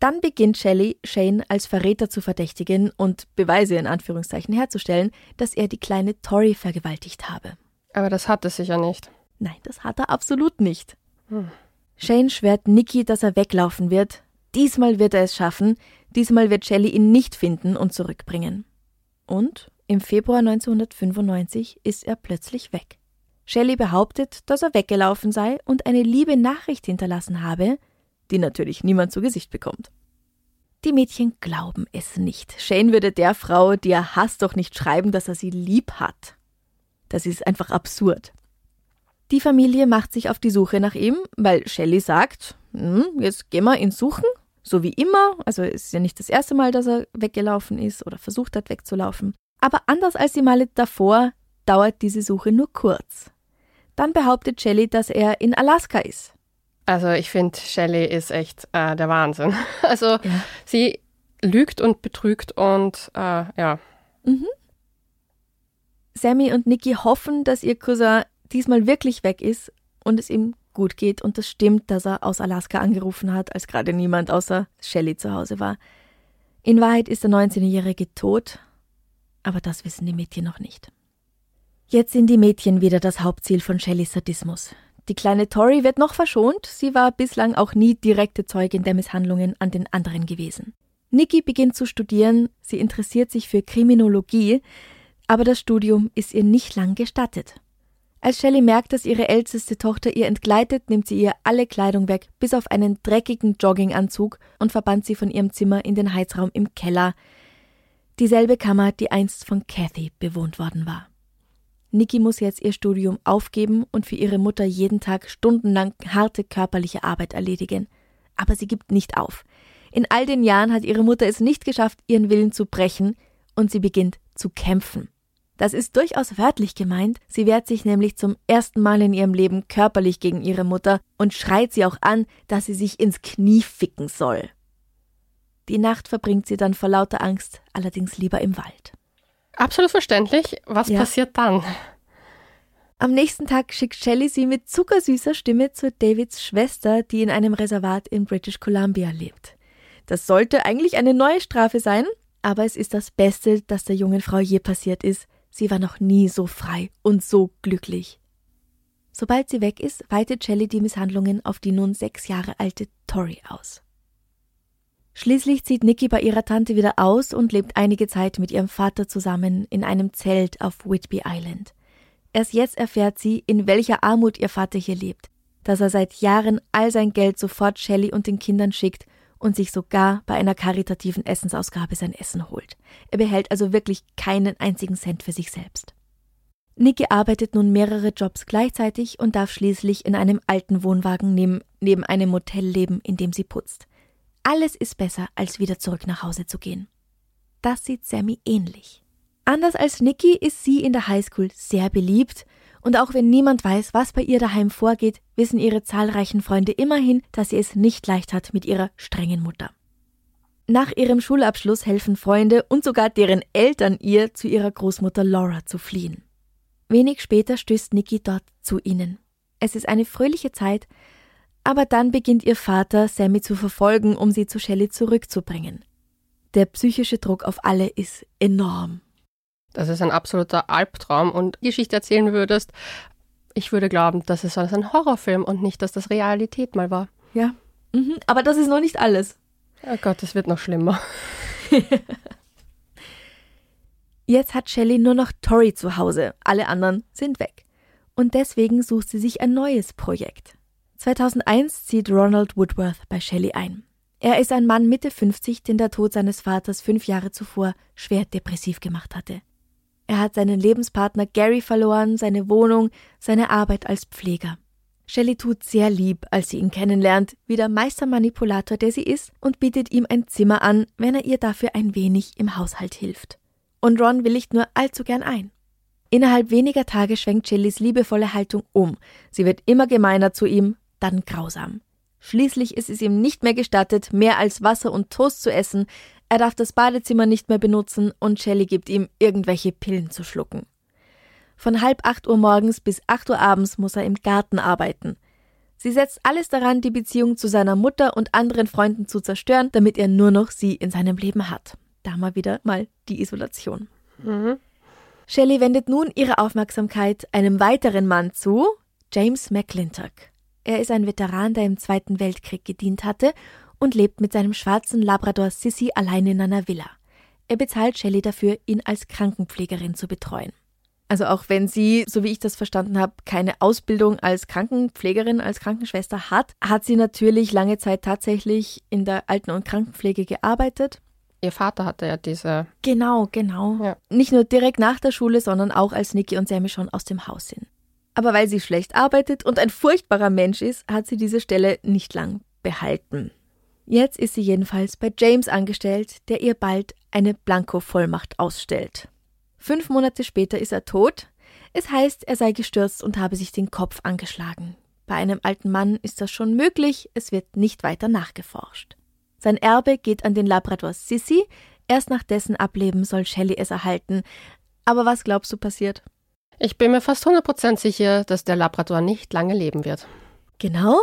Dann beginnt Shelley, Shane als Verräter zu verdächtigen und Beweise in Anführungszeichen herzustellen, dass er die kleine Tori vergewaltigt habe. Aber das hat er sicher nicht. Nein, das hat er absolut nicht. Hm. Shane schwört Nikki, dass er weglaufen wird. Diesmal wird er es schaffen. Diesmal wird Shelley ihn nicht finden und zurückbringen. Und im Februar 1995 ist er plötzlich weg. Shelley behauptet, dass er weggelaufen sei und eine liebe Nachricht hinterlassen habe, die natürlich niemand zu Gesicht bekommt. Die Mädchen glauben es nicht. Shane würde der Frau, die er hasst, doch nicht schreiben, dass er sie lieb hat. Das ist einfach absurd. Die Familie macht sich auf die Suche nach ihm, weil Shelley sagt, hm, jetzt gehen wir ihn suchen. so wie immer, also es ist ja nicht das erste Mal, dass er weggelaufen ist oder versucht hat wegzulaufen. Aber anders als die Male davor dauert diese Suche nur kurz. Dann behauptet Shelley, dass er in Alaska ist. Also ich finde, Shelley ist echt äh, der Wahnsinn. [LAUGHS] Also ja. sie lügt und betrügt und äh, ja. Mhm. Sammy und Nikki hoffen, dass ihr Cousin diesmal wirklich weg ist und es ihm gut geht. Und das stimmt, dass er aus Alaska angerufen hat, als gerade niemand außer Shelley zu Hause war. In Wahrheit ist der 19-Jährige tot, aber das wissen die Mädchen noch nicht. Jetzt sind die Mädchen wieder das Hauptziel von Shelleys Sadismus. Die kleine Tori wird noch verschont, sie war bislang auch nie direkte Zeugin der Misshandlungen an den anderen gewesen. Nikki beginnt zu studieren, sie interessiert sich für Kriminologie, aber das Studium ist ihr nicht lang gestattet. Als Shelley merkt, dass ihre älteste Tochter ihr entgleitet, nimmt sie ihr alle Kleidung weg, bis auf einen dreckigen Jogginganzug und verbannt sie von ihrem Zimmer in den Heizraum im Keller, dieselbe Kammer, die einst von Kathy bewohnt worden war. Nikki muss jetzt ihr Studium aufgeben und für ihre Mutter jeden Tag stundenlang harte körperliche Arbeit erledigen. Aber sie gibt nicht auf. In all den Jahren hat ihre Mutter es nicht geschafft, ihren Willen zu brechen, und sie beginnt zu kämpfen. Das ist durchaus wörtlich gemeint, sie wehrt sich nämlich zum ersten Mal in ihrem Leben körperlich gegen ihre Mutter und schreit sie auch an, dass sie sich ins Knie ficken soll. Die Nacht verbringt sie dann vor lauter Angst allerdings lieber im Wald. Absolut verständlich. Was ja. passiert dann? Am nächsten Tag schickt Shelley sie mit zuckersüßer Stimme zu Davids Schwester, die in einem Reservat in British Columbia lebt. Das sollte eigentlich eine neue Strafe sein, aber es ist das Beste, das der jungen Frau je passiert ist. Sie war noch nie so frei und so glücklich. Sobald sie weg ist, weitet Shelley die Misshandlungen auf die nun sechs Jahre alte Tori aus. Schließlich zieht Nikki bei ihrer Tante wieder aus und lebt einige Zeit mit ihrem Vater zusammen in einem Zelt auf Whitby Island. Erst jetzt erfährt sie, in welcher Armut ihr Vater hier lebt, dass er seit Jahren all sein Geld sofort Shelley und den Kindern schickt und sich sogar bei einer karitativen Essensausgabe sein Essen holt. Er behält also wirklich keinen einzigen Cent für sich selbst. Nikki arbeitet nun mehrere Jobs gleichzeitig und darf schließlich in einem alten Wohnwagen neben, neben einem Motel leben, in dem sie putzt. Alles ist besser, als wieder zurück nach Hause zu gehen. Das sieht Sammy ähnlich. Anders als Nikki ist sie in der Highschool sehr beliebt und auch wenn niemand weiß, was bei ihr daheim vorgeht, wissen ihre zahlreichen Freunde immerhin, dass sie es nicht leicht hat mit ihrer strengen Mutter. Nach ihrem Schulabschluss helfen Freunde und sogar deren Eltern ihr, zu ihrer Großmutter Laura zu fliehen. Wenig später stößt Nikki dort zu ihnen. Es ist eine fröhliche Zeit, aber dann beginnt ihr Vater, Sammy zu verfolgen, um sie zu Shelley zurückzubringen. Der psychische Druck auf alle ist enorm. Das ist ein absoluter Albtraum und Geschichte erzählen würdest, ich würde glauben, das ist ein Horrorfilm und nicht, dass das Realität mal war. Ja, mhm. aber das ist noch nicht alles. Oh Gott, es wird noch schlimmer. [LAUGHS] Jetzt hat Shelley nur noch Tori zu Hause, alle anderen sind weg. Und deswegen sucht sie sich ein neues Projekt. 2001 zieht Ronald Woodworth bei Shelley ein. Er ist ein Mann Mitte 50, den der Tod seines Vaters fünf Jahre zuvor schwer depressiv gemacht hatte. Er hat seinen Lebenspartner Gary verloren, seine Wohnung, seine Arbeit als Pfleger. Shelley tut sehr lieb, als sie ihn kennenlernt, wie der Meistermanipulator, der sie ist, und bietet ihm ein Zimmer an, wenn er ihr dafür ein wenig im Haushalt hilft. Und Ron willigt nur allzu gern ein. Innerhalb weniger Tage schwenkt Shelleys liebevolle Haltung um. Sie wird immer gemeiner zu ihm, dann grausam. Schließlich ist es ihm nicht mehr gestattet, mehr als Wasser und Toast zu essen, er darf das Badezimmer nicht mehr benutzen und Shelley gibt ihm irgendwelche Pillen zu schlucken. Von halb acht Uhr morgens bis acht Uhr abends muss er im Garten arbeiten. Sie setzt alles daran, die Beziehung zu seiner Mutter und anderen Freunden zu zerstören, damit er nur noch sie in seinem Leben hat. Da mal wieder mal die Isolation. Mhm. Shelley wendet nun ihre Aufmerksamkeit einem weiteren Mann zu, James McClintock. Er ist ein Veteran, der im Zweiten Weltkrieg gedient hatte und lebt mit seinem schwarzen Labrador Sissy allein in einer Villa. Er bezahlt Shelley dafür, ihn als Krankenpflegerin zu betreuen. Also auch wenn sie, so wie ich das verstanden habe, keine Ausbildung als Krankenpflegerin, als Krankenschwester hat, hat sie natürlich lange Zeit tatsächlich in der Alten- und Krankenpflege gearbeitet. Ihr Vater hatte ja diese. Genau, genau. Ja. Nicht nur direkt nach der Schule, sondern auch als Nikki und Sammy schon aus dem Haus sind. Aber weil sie schlecht arbeitet und ein furchtbarer Mensch ist, hat sie diese Stelle nicht lang behalten. Jetzt ist sie jedenfalls bei James angestellt, der ihr bald eine Blanko-Vollmacht ausstellt. Fünf Monate später ist er tot. Es heißt, er sei gestürzt und habe sich den Kopf angeschlagen. Bei einem alten Mann ist das schon möglich, es wird nicht weiter nachgeforscht. Sein Erbe geht an den Labrador Sissy, erst nach dessen Ableben soll Shelley es erhalten. Aber was glaubst du passiert? Ich bin mir fast 100% sicher, dass der Labrador nicht lange leben wird. Genau.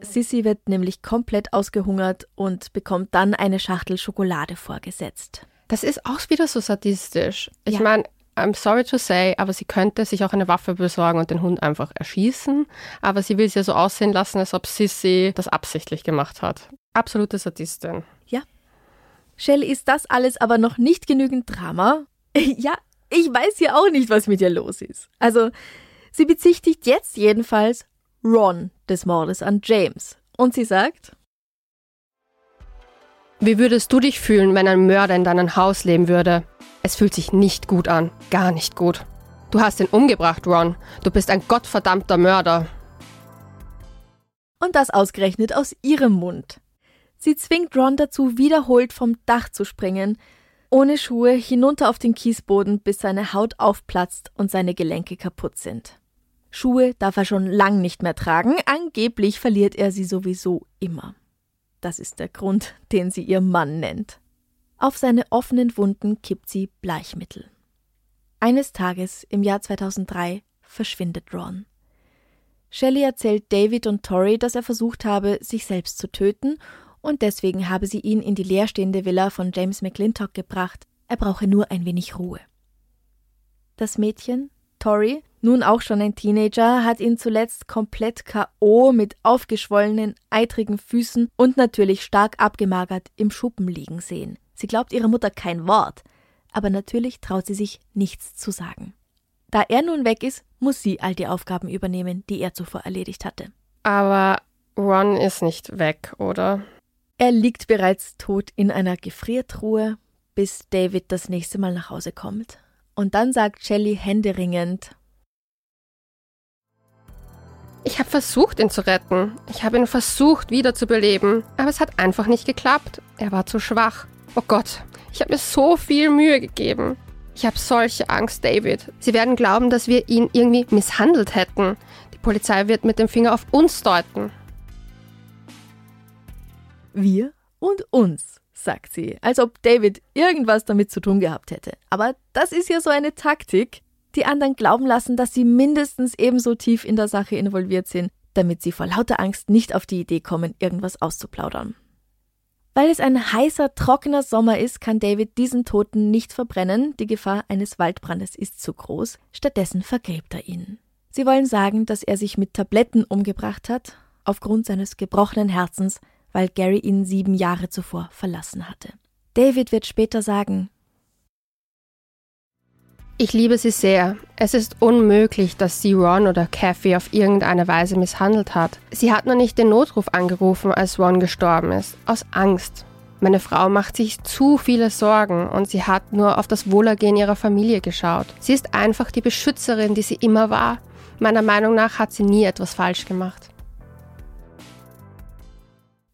Sissy wird nämlich komplett ausgehungert und bekommt dann eine Schachtel Schokolade vorgesetzt. Das ist auch wieder so sadistisch. Ich Ja. meine, I'm sorry to say, aber sie könnte sich auch eine Waffe besorgen und den Hund einfach erschießen. Aber sie will es ja so aussehen lassen, als ob Sissy das absichtlich gemacht hat. Absolute Sadistin. Shelley ist das alles aber noch nicht genügend Drama. [LAUGHS] Ja, ich weiß ja auch nicht, was mit ihr los ist. Also, sie bezichtigt jetzt jedenfalls Ron des Mordes an James. Und sie sagt, Wie würdest du dich fühlen, wenn ein Mörder in deinem Haus leben würde? Es fühlt sich nicht gut an. Gar nicht gut. Du hast ihn umgebracht, Ron. Du bist ein gottverdammter Mörder. und das ausgerechnet aus ihrem Mund. Sie zwingt Ron dazu, wiederholt vom Dach zu springen, ohne Schuhe hinunter auf den Kiesboden, bis seine Haut aufplatzt und seine Gelenke kaputt sind. Schuhe darf er schon lang nicht mehr tragen, angeblich verliert er sie sowieso immer. Das ist der Grund, den sie ihr Mann nennt. Auf seine offenen Wunden kippt sie Bleichmittel. Eines Tages im Jahr 2003 verschwindet Ron. Shelley erzählt David und Tori, dass er versucht habe, sich selbst zu töten und deswegen habe sie ihn in die leerstehende Villa von James McClintock gebracht. Er brauche nur ein wenig Ruhe. Das Mädchen, Tori, nun auch schon ein Teenager, hat ihn zuletzt komplett K.O. mit aufgeschwollenen, eitrigen Füßen und natürlich stark abgemagert im Schuppen liegen sehen. Sie glaubt ihrer Mutter kein Wort, aber natürlich traut sie sich nichts zu sagen. Da er nun weg ist, muss sie all die Aufgaben übernehmen, die er zuvor erledigt hatte. Aber Ron ist nicht weg, oder? Er liegt bereits tot in einer Gefriertruhe, bis David das nächste Mal nach Hause kommt. Und dann sagt Shelley händeringend, Ich habe versucht, ihn zu retten. Ich habe ihn versucht, wiederzubeleben. Aber es hat einfach nicht geklappt. Er war zu schwach. Oh Gott, ich habe mir so viel Mühe gegeben. Ich habe solche Angst, David. Sie werden glauben, dass wir ihn irgendwie misshandelt hätten. Die Polizei wird mit dem Finger auf uns deuten. Wir und uns, sagt sie, als ob David irgendwas damit zu tun gehabt hätte. Aber das ist ja so eine Taktik, die anderen glauben lassen, dass sie mindestens ebenso tief in der Sache involviert sind, damit sie vor lauter Angst nicht auf die Idee kommen, irgendwas auszuplaudern. Weil es ein heißer, trockener Sommer ist, kann David diesen Toten nicht verbrennen. Die Gefahr eines Waldbrandes ist zu groß. Stattdessen vergräbt er ihn. Sie wollen sagen, dass er sich mit Tabletten umgebracht hat, aufgrund seines gebrochenen Herzens, weil Gary ihn sieben Jahre zuvor verlassen hatte. David wird später sagen, Ich liebe sie sehr. Es ist unmöglich, dass sie Ron oder Kathy auf irgendeine Weise misshandelt hat. Sie hat nur nicht den Notruf angerufen, als Ron gestorben ist. Aus Angst. Meine Frau macht sich zu viele Sorgen und sie hat nur auf das Wohlergehen ihrer Familie geschaut. Sie ist einfach die Beschützerin, die sie immer war. Meiner Meinung nach hat sie nie etwas falsch gemacht.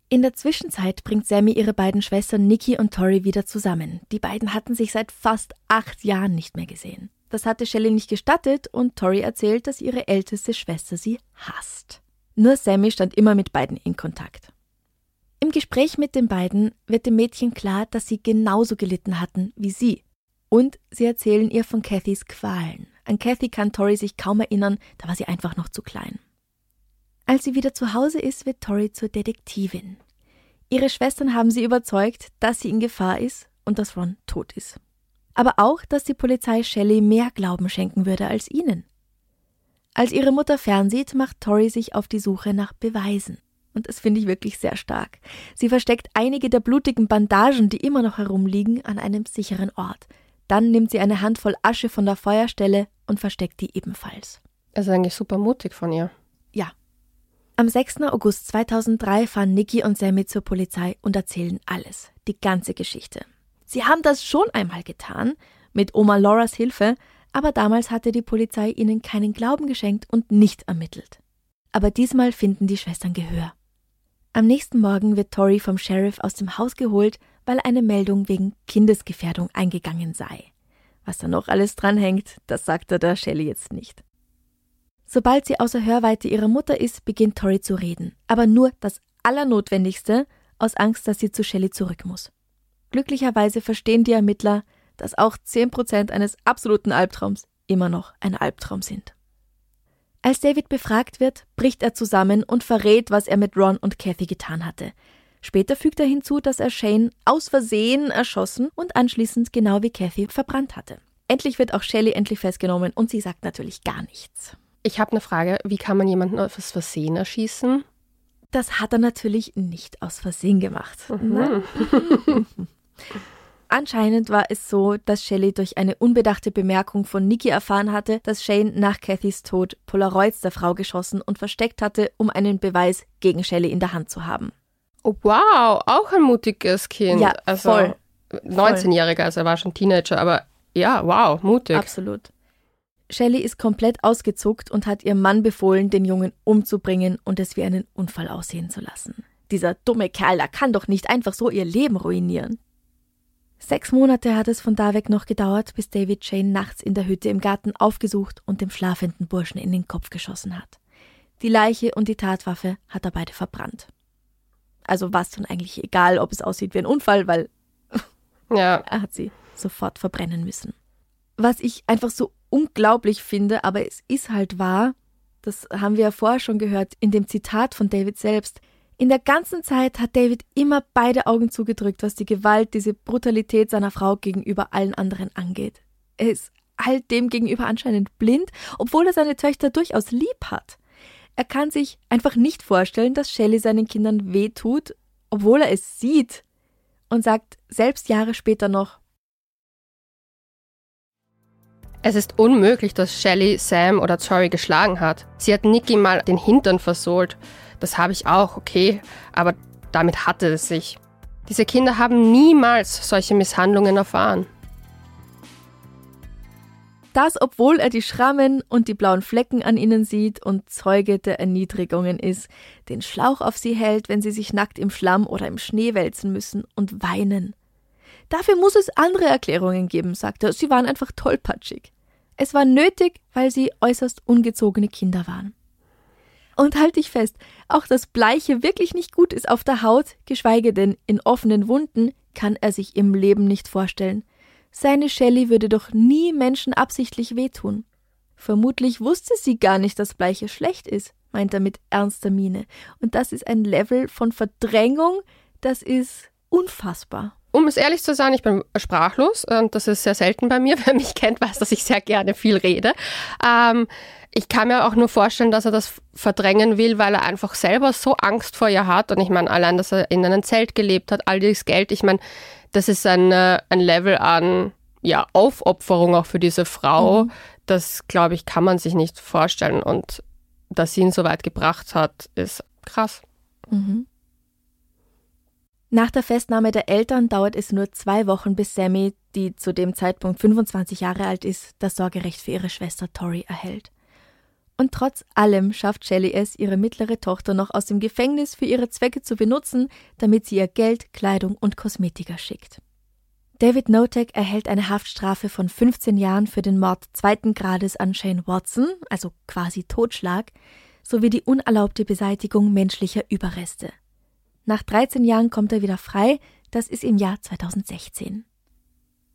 In der Zwischenzeit bringt Sammy ihre beiden Schwestern Nikki und Tori wieder zusammen. Die beiden hatten sich seit fast acht Jahren nicht mehr gesehen. Das hatte Shelley nicht gestattet und Tori erzählt, dass ihre älteste Schwester sie hasst. Nur Sammy stand immer mit beiden in Kontakt. Im Gespräch mit den beiden wird dem Mädchen klar, dass sie genauso gelitten hatten wie sie. Und sie erzählen ihr von Cathys Qualen. An Cathy kann Tori sich kaum erinnern, da war sie einfach noch zu klein. Als sie wieder zu Hause ist, wird Tori zur Detektivin. Ihre Schwestern haben sie überzeugt, dass sie in Gefahr ist und dass Ron tot ist. Aber auch, dass die Polizei Shelley mehr Glauben schenken würde als ihnen. Als ihre Mutter fernsieht, macht Tori sich auf die Suche nach Beweisen. Und das finde ich wirklich sehr stark. Sie versteckt einige der blutigen Bandagen, die immer noch herumliegen, an einem sicheren Ort. Dann nimmt sie eine Handvoll Asche von der Feuerstelle und versteckt die ebenfalls. Es ist eigentlich super mutig von ihr. Ja. Am 6. August 2003 fahren Nikki und Sammy zur Polizei und erzählen alles, die ganze Geschichte. Sie haben das schon einmal getan, mit Oma Lauras Hilfe, aber damals hatte die Polizei ihnen keinen Glauben geschenkt und nicht ermittelt. Aber diesmal finden die Schwestern Gehör. Am nächsten Morgen wird Tori vom Sheriff aus dem Haus geholt, weil eine Meldung wegen Kindesgefährdung eingegangen sei. Was da noch alles dranhängt, das sagt er der Shelley jetzt nicht. Sobald sie außer Hörweite ihrer Mutter ist, beginnt Tori zu reden. Aber nur das Allernotwendigste, aus Angst, dass sie zu Shelley zurück muss. Glücklicherweise verstehen die Ermittler, dass auch 10% eines absoluten Albtraums immer noch ein Albtraum sind. Als David befragt wird, bricht er zusammen und verrät, was er mit Ron und Kathy getan hatte. Später fügt er hinzu, dass er Shane aus Versehen erschossen und anschließend genau wie Kathy verbrannt hatte. Endlich wird auch Shelley endlich festgenommen und sie sagt natürlich gar nichts. Ich habe eine Frage, wie kann man jemanden aus Versehen erschießen? Das hat er natürlich nicht aus Versehen gemacht. Mhm. Ne? [LAUGHS] Anscheinend war es so, dass Shelley durch eine unbedachte Bemerkung von Nikki erfahren hatte, dass Shane nach Cathys Tod Polaroids der Frau geschossen und versteckt hatte, um einen Beweis gegen Shelley in der Hand zu haben. Oh, wow, auch ein mutiges Kind. Ja, also voll. 19-Jähriger, also er war schon Teenager, aber ja, wow, mutig. Absolut. Shelley ist komplett ausgezuckt und hat ihrem Mann befohlen, den Jungen umzubringen und es wie einen Unfall aussehen zu lassen. Dieser dumme Kerl, der kann doch nicht einfach so ihr Leben ruinieren. Sechs Monate hat es von da weg noch gedauert, bis David Jane nachts in der Hütte im Garten aufgesucht und dem schlafenden Burschen in den Kopf geschossen hat. Die Leiche und die Tatwaffe hat er beide verbrannt. Also war es dann eigentlich egal, ob es aussieht wie ein Unfall, weil ja. [LAUGHS] er hat sie sofort verbrennen müssen. Was ich einfach so unglaublich finde, aber es ist halt wahr, das haben wir ja vorher schon gehört in dem Zitat von David selbst, in der ganzen Zeit hat David immer beide Augen zugedrückt, was die Gewalt, diese Brutalität seiner Frau gegenüber allen anderen angeht. Er ist all dem gegenüber anscheinend blind, obwohl er seine Töchter durchaus lieb hat. Er kann sich einfach nicht vorstellen, dass Shelley seinen Kindern wehtut, obwohl er es sieht, und sagt selbst Jahre später noch, es ist unmöglich, dass Shelley Sam oder Tori geschlagen hat. Sie hat Nikki mal den Hintern versohlt. Das habe ich auch, okay, aber damit hatte es sich. Diese Kinder haben niemals solche Misshandlungen erfahren. Das, obwohl er die Schrammen und die blauen Flecken an ihnen sieht und Zeuge der Erniedrigungen ist, den Schlauch auf sie hält, wenn sie sich nackt im Schlamm oder im Schnee wälzen müssen und weinen. Dafür muss es andere Erklärungen geben, sagt er. Sie waren einfach tollpatschig. Es war nötig, weil sie äußerst ungezogene Kinder waren. Und halt dich fest, auch das Bleiche wirklich nicht gut ist auf der Haut, geschweige denn in offenen Wunden, kann er sich im Leben nicht vorstellen. Seine Shelley würde doch nie Menschen absichtlich wehtun. Vermutlich wusste sie gar nicht, dass Bleiche schlecht ist, meint er mit ernster Miene. Und das ist ein Level von Verdrängung, das ist unfassbar. Um es ehrlich zu sein, ich bin sprachlos und das ist sehr selten bei mir. [LAUGHS] Wer mich kennt, weiß, dass ich sehr gerne viel rede. Ähm, ich kann mir auch nur vorstellen, dass er das verdrängen will, weil er einfach selber so Angst vor ihr hat. Und ich meine, allein, dass er in einem Zelt gelebt hat, all dieses Geld, ich meine, das ist ein, ein Level an ja, Aufopferung auch für diese Frau. Mhm. Das, glaube ich, kann man sich nicht vorstellen. Und dass sie ihn so weit gebracht hat, ist krass. Mhm. Nach der Festnahme der Eltern dauert es nur zwei Wochen, bis Sammy, die zu dem Zeitpunkt 25 Jahre alt ist, das Sorgerecht für ihre Schwester Tori erhält. Und trotz allem schafft Shelley es, ihre mittlere Tochter noch aus dem Gefängnis für ihre Zwecke zu benutzen, damit sie ihr Geld, Kleidung und Kosmetika schickt. David Notek erhält eine Haftstrafe von 15 Jahren für den Mord zweiten Grades an Shane Watson, also quasi Totschlag, sowie die unerlaubte Beseitigung menschlicher Überreste. Nach 13 Jahren kommt er wieder frei, das ist im Jahr 2016.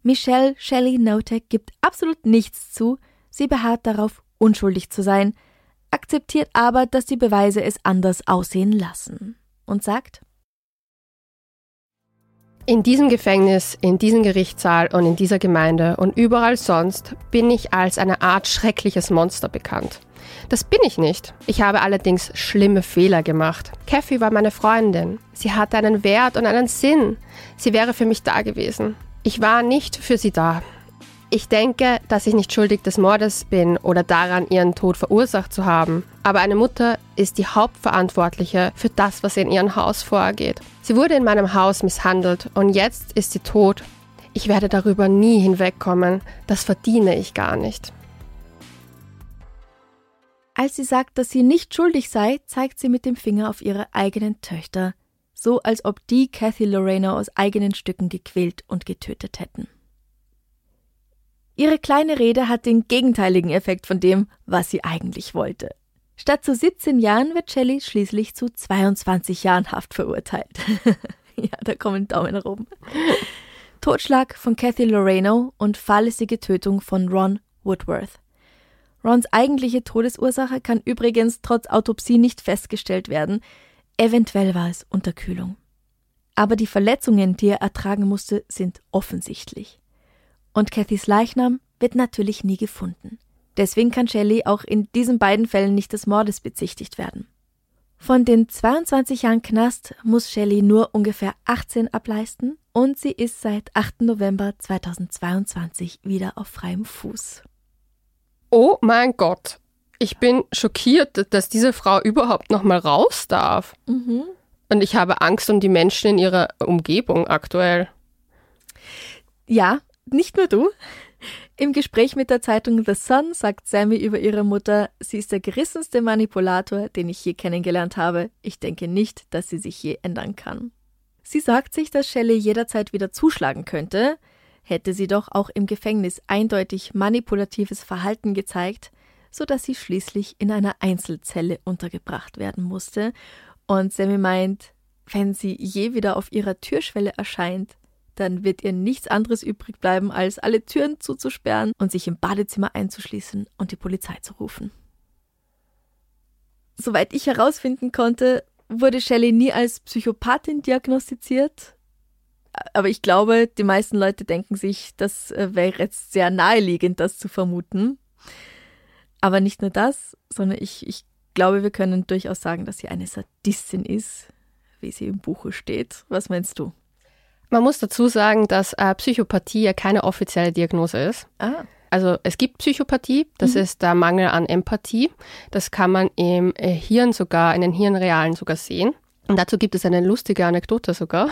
Michelle Shelley Notek gibt absolut nichts zu, sie beharrt darauf, unschuldig zu sein, akzeptiert aber, dass die Beweise es anders aussehen lassen und sagt, in diesem Gefängnis, in diesem Gerichtssaal und in dieser Gemeinde und überall sonst bin ich als eine Art schreckliches Monster bekannt. Das bin ich nicht. Ich habe allerdings schlimme Fehler gemacht. Kathy war meine Freundin. Sie hatte einen Wert und einen Sinn. Sie wäre für mich da gewesen. Ich war nicht für sie da. Ich denke, dass ich nicht schuldig des Mordes bin oder daran, ihren Tod verursacht zu haben. Aber eine Mutter ist die Hauptverantwortliche für das, was in ihrem Haus vorgeht. Sie wurde in meinem Haus misshandelt und jetzt ist sie tot. Ich werde darüber nie hinwegkommen. Das verdiene ich gar nicht. Als sie sagt, dass sie nicht schuldig sei, zeigt sie mit dem Finger auf ihre eigenen Töchter, so als ob die Kathy Lorena aus eigenen Stücken gequält und getötet hätten. Ihre kleine Rede hat den gegenteiligen Effekt von dem, was sie eigentlich wollte. Statt zu 17 Jahren wird Shelley schließlich zu 22 Jahren Haft verurteilt. [LAUGHS] ja, da kommen Daumen nach oben. Totschlag von Kathy Loreno und fahrlässige Tötung von Ron Woodworth. Rons eigentliche Todesursache kann übrigens trotz Autopsie nicht festgestellt werden. Eventuell war es Unterkühlung. Aber die Verletzungen, die er ertragen musste, sind offensichtlich. Und Cathys Leichnam wird natürlich nie gefunden. Deswegen kann Shelley auch in diesen beiden Fällen nicht des Mordes bezichtigt werden. Von den 22 Jahren Knast muss Shelley nur ungefähr 18 ableisten und sie ist seit 8. November 2022 wieder auf freiem Fuß. Oh mein Gott. Ich bin schockiert, dass diese Frau überhaupt noch mal raus darf. Mhm. Und ich habe Angst um die Menschen in ihrer Umgebung aktuell. Ja, nicht nur du. Im Gespräch mit der Zeitung The Sun sagt Sammy über ihre Mutter, sie ist der gerissenste Manipulator, den ich je kennengelernt habe. Ich denke nicht, dass sie sich je ändern kann. Sie sagt sich, dass Shelley jederzeit wieder zuschlagen könnte, hätte sie doch auch im Gefängnis eindeutig manipulatives Verhalten gezeigt, so dass sie schließlich in einer Einzelzelle untergebracht werden musste. Und Sammy meint, wenn sie je wieder auf ihrer Türschwelle erscheint, dann wird ihr nichts anderes übrig bleiben, als alle Türen zuzusperren und sich im Badezimmer einzuschließen und die Polizei zu rufen. Soweit ich herausfinden konnte, wurde Shelley nie als Psychopathin diagnostiziert, aber ich glaube, die meisten Leute denken sich, das äh, wäre jetzt sehr naheliegend, das zu vermuten. Aber nicht nur das, sondern ich, ich glaube, wir können durchaus sagen, dass sie eine Sadistin ist, wie sie im Buche steht. Was meinst du? Man muss dazu sagen, dass äh, Psychopathie ja keine offizielle Diagnose ist. Ah. Also es gibt Psychopathie, das mhm. ist der Mangel an Empathie. Das kann man im äh, Hirn sogar, in den Hirnrealen sogar sehen. Und dazu gibt es eine lustige Anekdote sogar.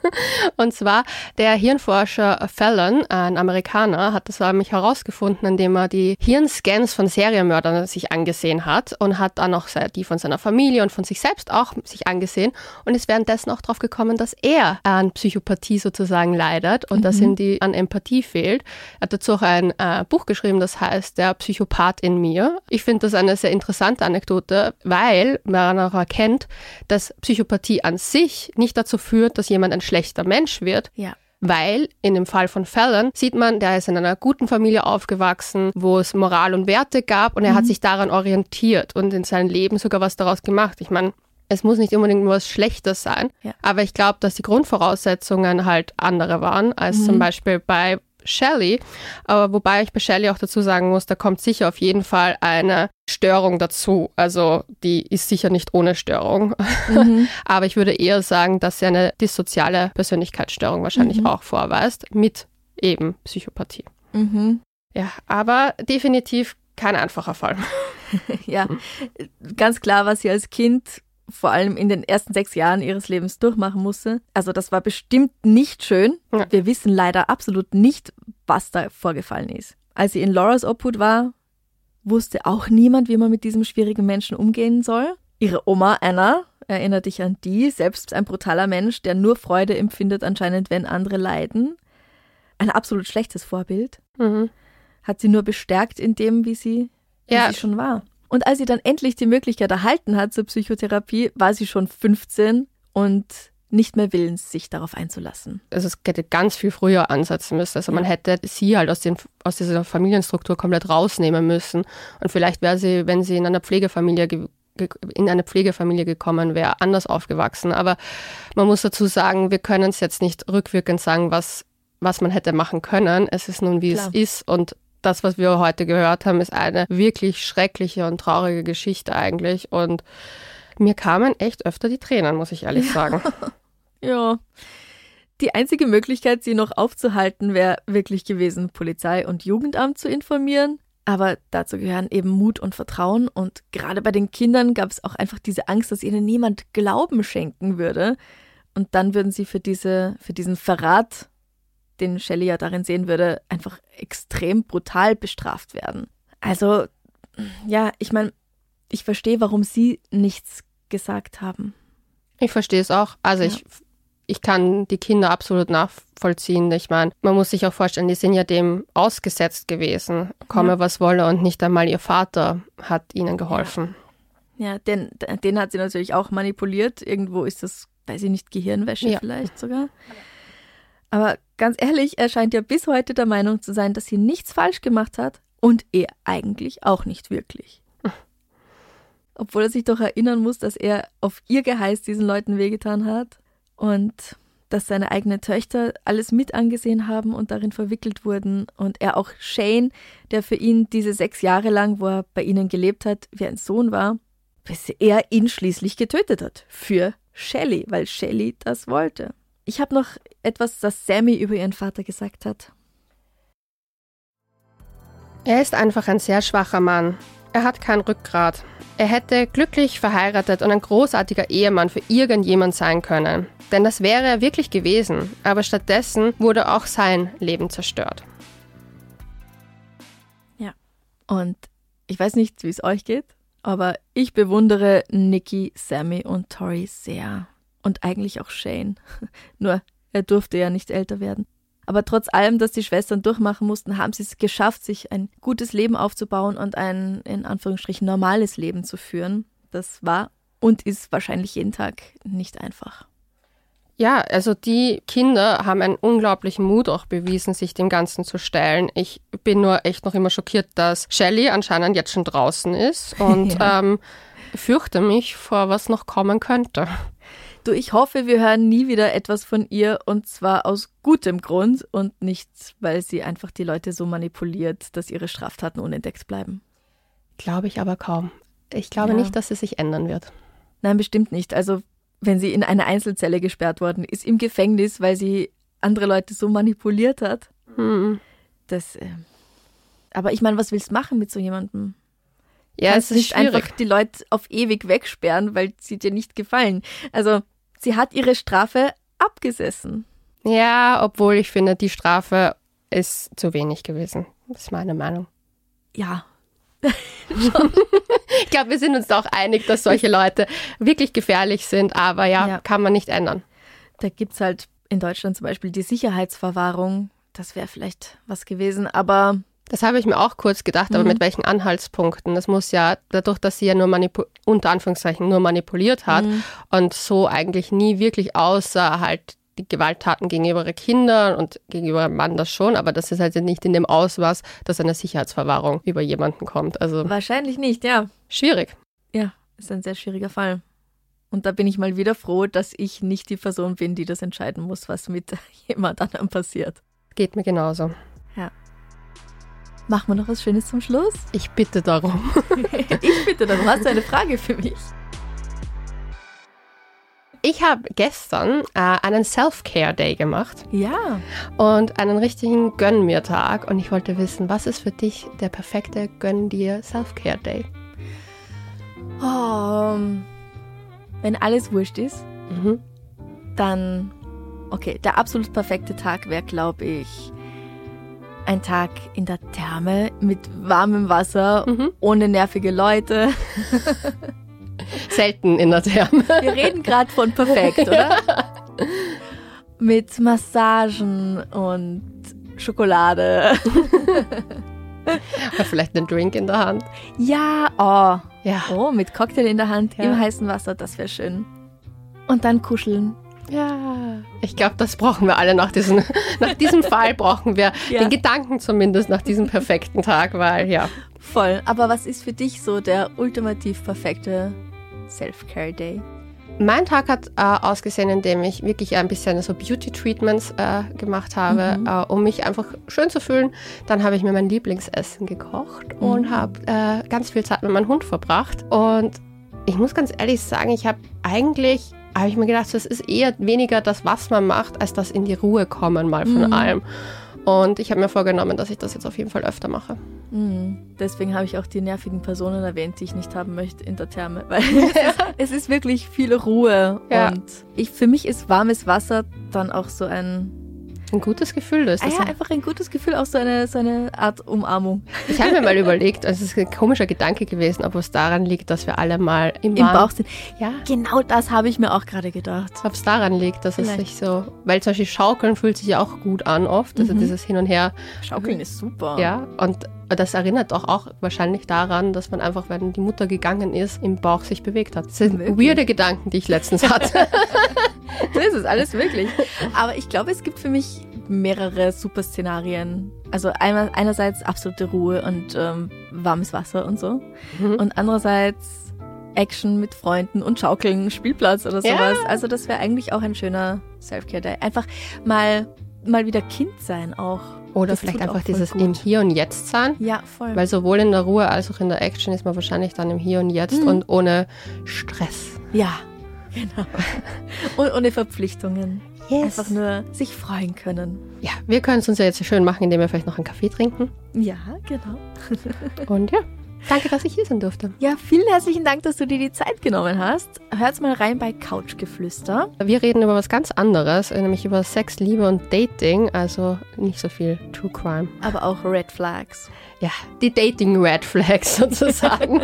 [LAUGHS] und zwar der Hirnforscher Fallon, ein Amerikaner, hat das nämlich herausgefunden, indem er die Hirnscans von Serienmördern sich angesehen hat und hat dann auch die von seiner Familie und von sich selbst auch sich angesehen und ist währenddessen auch darauf gekommen, dass er an Psychopathie sozusagen leidet und mhm. dass ihm die an Empathie fehlt. Er hat dazu auch ein äh, Buch geschrieben, das heißt Der Psychopath in mir. Ich finde das eine sehr interessante Anekdote, weil man auch erkennt, dass Psychopathie Psychopathie an sich nicht dazu führt, dass jemand ein schlechter Mensch wird. Ja. Weil in dem Fall von Fallon sieht man, der ist in einer guten Familie aufgewachsen, wo es Moral und Werte gab und er mhm. hat sich daran orientiert und in seinem Leben sogar was daraus gemacht. Ich meine, es muss nicht unbedingt nur was Schlechtes sein, ja. aber ich glaube, dass die Grundvoraussetzungen halt andere waren als mhm. zum Beispiel bei Shelley. Aber wobei ich bei Shelley auch dazu sagen muss, da kommt sicher auf jeden Fall eine Störung dazu. Also die ist sicher nicht ohne Störung. Mhm. [LAUGHS] Aber ich würde eher sagen, dass sie eine dissoziale Persönlichkeitsstörung wahrscheinlich mhm. auch vorweist mit eben Psychopathie. Mhm. Ja, aber definitiv kein einfacher Fall. [LAUGHS] ja, ganz klar, was sie als Kind vor allem in den ersten sechs Jahren ihres Lebens durchmachen musste. Also das war bestimmt nicht schön. Ja. Wir wissen leider absolut nicht, was da vorgefallen ist. Als sie in Lauras Obhut war, wusste auch niemand, wie man mit diesem schwierigen Menschen umgehen soll. Ihre Oma Anna, erinnert dich an die, selbst ein brutaler Mensch, der nur Freude empfindet anscheinend, wenn andere leiden. Ein absolut schlechtes Vorbild. Mhm. Hat sie nur bestärkt in dem, wie sie, wie ja. sie schon war. Und als sie dann endlich die Möglichkeit erhalten hat zur Psychotherapie, war sie schon 15 und nicht mehr willens, sich darauf einzulassen. Also es hätte ganz viel früher ansetzen müssen. Also man hätte sie halt aus, den, aus dieser Familienstruktur komplett rausnehmen müssen. Und vielleicht wäre sie, wenn sie in einer Pflegefamilie in eine Pflegefamilie gekommen wäre, anders aufgewachsen. Aber man muss dazu sagen, wir können es jetzt nicht rückwirkend sagen, was, was man hätte machen können. Es ist nun, wie Klar. es ist. Und das, was wir heute gehört haben, ist eine wirklich schreckliche und traurige Geschichte eigentlich. Und mir kamen echt öfter die Tränen, muss ich ehrlich sagen. [LAUGHS] ja. Die einzige Möglichkeit, sie noch aufzuhalten, wäre wirklich gewesen, Polizei und Jugendamt zu informieren. Aber dazu gehören eben Mut und Vertrauen. Und gerade bei den Kindern gab es auch einfach diese Angst, dass ihnen niemand Glauben schenken würde. Und dann würden sie für, diese, für diesen Verrat den Shelley ja darin sehen würde, einfach extrem brutal bestraft werden. Also, ja, ich meine, ich verstehe, warum sie nichts gesagt haben. Ich verstehe es auch. Also ja. ich, ich kann die Kinder absolut nachvollziehen. Ich meine, man muss sich auch vorstellen, die sind ja dem ausgesetzt gewesen, komme ja. was wolle, und nicht einmal ihr Vater hat ihnen geholfen. Ja, ja den, den hat sie natürlich auch manipuliert. Irgendwo ist das, weiß ich nicht, Gehirnwäsche vielleicht sogar. Aber ganz ehrlich, er scheint ja bis heute der Meinung zu sein, dass sie nichts falsch gemacht hat und er eigentlich auch nicht wirklich. [LAUGHS] Obwohl er sich doch erinnern muss, dass er auf ihr Geheiß diesen Leuten wehgetan hat und dass seine eigenen Töchter alles mit angesehen haben und darin verwickelt wurden und er auch Shane, der für ihn diese sechs Jahre lang, wo er bei ihnen gelebt hat, wie ein Sohn war, bis er ihn schließlich getötet hat. Für Shelley, weil Shelley das wollte. Ich habe noch etwas, das Sammy über ihren Vater gesagt hat. Er ist einfach ein sehr schwacher Mann. Er hat kein Rückgrat. Er hätte glücklich verheiratet und ein großartiger Ehemann für irgendjemand sein können. Denn das wäre er wirklich gewesen, aber stattdessen wurde auch sein Leben zerstört. Ja, und ich weiß nicht, wie es euch geht, aber ich bewundere Nikki, Sammy und Tori sehr. Und eigentlich auch Shane. [LAUGHS] Nur, er durfte ja nicht älter werden. Aber trotz allem, dass die Schwestern durchmachen mussten, haben sie es geschafft, sich ein gutes Leben aufzubauen und ein in Anführungsstrichen normales Leben zu führen. Das war und ist wahrscheinlich jeden Tag nicht einfach. Ja, also die Kinder haben einen unglaublichen Mut auch bewiesen, sich dem Ganzen zu stellen. Ich bin nur echt noch immer schockiert, dass Shelley anscheinend jetzt schon draußen ist und [LAUGHS] ja. ähm, fürchte mich vor, was noch kommen könnte. Du, ich hoffe, wir hören nie wieder etwas von ihr und zwar aus gutem Grund und nicht, weil sie einfach die Leute so manipuliert, dass ihre Straftaten unentdeckt bleiben. Glaube ich aber kaum. Ich glaube ja. nicht, dass sie sich ändern wird. Nein, bestimmt nicht. Also, wenn sie in eine Einzelzelle gesperrt worden ist, im Gefängnis, weil sie andere Leute so manipuliert hat. Hm. Das. Äh, aber ich meine, was willst du machen mit so jemandem? Ja, Kannst es ist nicht schwierig. einfach die Leute auf ewig wegsperren, weil sie dir nicht gefallen. Also sie hat ihre Strafe abgesessen. Ja, obwohl ich finde, die Strafe ist zu wenig gewesen. Das ist meine Meinung. Ja. [LAUGHS] ich glaube, wir sind uns auch einig, dass solche Leute wirklich gefährlich sind, aber ja, ja. kann man nicht ändern. Da gibt es halt in Deutschland zum Beispiel die Sicherheitsverwahrung. Das wäre vielleicht was gewesen, aber das habe ich mir auch kurz gedacht, aber mhm. mit welchen Anhaltspunkten? Das muss ja, dadurch, dass sie ja nur unter Anführungszeichen nur manipuliert hat mhm. und so eigentlich nie wirklich außer halt die Gewalttaten gegenüber ihren Kindern und gegenüber dem Mann das schon, aber das ist halt nicht in dem Ausmaß, dass eine Sicherheitsverwahrung über jemanden kommt. Also Wahrscheinlich nicht, ja. Schwierig. Ja, ist ein sehr schwieriger Fall. Und da bin ich mal wieder froh, dass ich nicht die Person bin, die das entscheiden muss, was mit [LAUGHS] jemand anderem passiert. Geht mir genauso. Machen wir noch was Schönes zum Schluss? Ich bitte darum. [LAUGHS] ich bitte darum. Hast du eine Frage für mich? Ich habe gestern äh, einen Self-Care-Day gemacht. Ja. Und einen richtigen Gönn-mir-Tag. Und ich wollte wissen, was ist für dich der perfekte Gönn-dir Self-Care-Day? Oh, wenn alles wurscht ist, mhm. dann, okay, der absolut perfekte Tag wäre, glaube ich, ein Tag in der Therme mit warmem Wasser, mhm. ohne nervige Leute. Selten in der Therme. Wir reden gerade von perfekt, [LAUGHS] oder? mit Massagen und Schokolade. [LAUGHS] Oder vielleicht einen Drink in der Hand. Ja, oh. Ja. Oh, mit Cocktail in der Hand ja. im heißen Wasser, das wäre schön. Und dann kuscheln ja, ich glaube, das brauchen wir alle nach, diesen, [LAUGHS] nach diesem Fall, brauchen wir ja. den Gedanken zumindest nach diesem perfekten Tag, weil ja. Voll. Aber was ist für dich so der ultimativ perfekte Self-Care-Day? Mein Tag hat äh, ausgesehen, indem ich wirklich ein bisschen so Beauty-Treatments äh, gemacht habe, mhm. äh, um mich einfach schön zu fühlen. Dann habe ich mir mein Lieblingsessen gekocht mhm. und habe äh, ganz viel Zeit mit meinem Hund verbracht. Und ich muss ganz ehrlich sagen, ich habe eigentlich habe ich mir gedacht, es ist eher weniger das, was man macht, als das in die Ruhe kommen mal von mhm. allem. Und ich habe mir vorgenommen, dass ich das jetzt auf jeden Fall öfter mache. Mhm. Deswegen habe ich auch die nervigen Personen erwähnt, die ich nicht haben möchte in der Therme, [LAUGHS] weil [LAUGHS] es, ist, es ist wirklich viel Ruhe. Ja. Und ich, für mich ist warmes Wasser dann auch so ein ein gutes Gefühl ist. Ah ja, einfach ein gutes Gefühl, auch so eine, so eine Art Umarmung. Ich habe mir mal [LAUGHS] überlegt, also es ist ein komischer Gedanke gewesen, ob es daran liegt, dass wir alle mal im, Im Bauch sind. Ja. Genau das habe ich mir auch gerade gedacht. Ob es daran liegt, dass Vielleicht. es sich so, weil zum Beispiel Schaukeln fühlt sich ja auch gut an oft, also Mhm. dieses Hin und Her. Schaukeln ist super. Ja, und das erinnert doch auch wahrscheinlich daran, dass man einfach, wenn die Mutter gegangen ist, im Bauch sich bewegt hat. Das sind Möglich. weirde Gedanken, die ich letztens hatte. [LAUGHS] So ist es alles wirklich. Aber ich glaube, es gibt für mich mehrere Superszenarien. Also einmal, einerseits absolute Ruhe und ähm, warmes Wasser und so. Mhm. Und andererseits Action mit Freunden und Schaukeln, Spielplatz oder Ja. sowas. Also das wäre eigentlich auch ein schöner Self-Care-Day. Einfach mal, mal wieder Kind sein auch. Oder Das vielleicht einfach dieses gut. im Hier und Jetzt sein. Ja, voll. Weil sowohl in der Ruhe als auch in der Action ist man wahrscheinlich dann im Hier und Jetzt Mhm. und ohne Stress. ja, [LAUGHS] genau. und ohne Verpflichtungen. Einfach nur sich freuen können. Ja, wir können es uns ja jetzt schön machen, indem wir vielleicht noch einen Kaffee trinken. Ja, genau. [LAUGHS] Und ja, danke, dass ich hier sein durfte. Ja, vielen herzlichen Dank, dass du dir die Zeit genommen hast. Hört's mal rein bei Couchgeflüster. Wir reden über was ganz anderes, nämlich über Sex, Liebe und Dating, also nicht so viel True Crime. aber auch Red Flags. Ja, die Dating Red Flags [LAUGHS] sozusagen.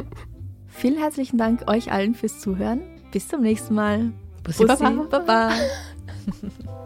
[LAUGHS] Vielen herzlichen Dank euch allen fürs Zuhören. Bis zum nächsten Mal. Bussi, Baba. Baba. [LAUGHS]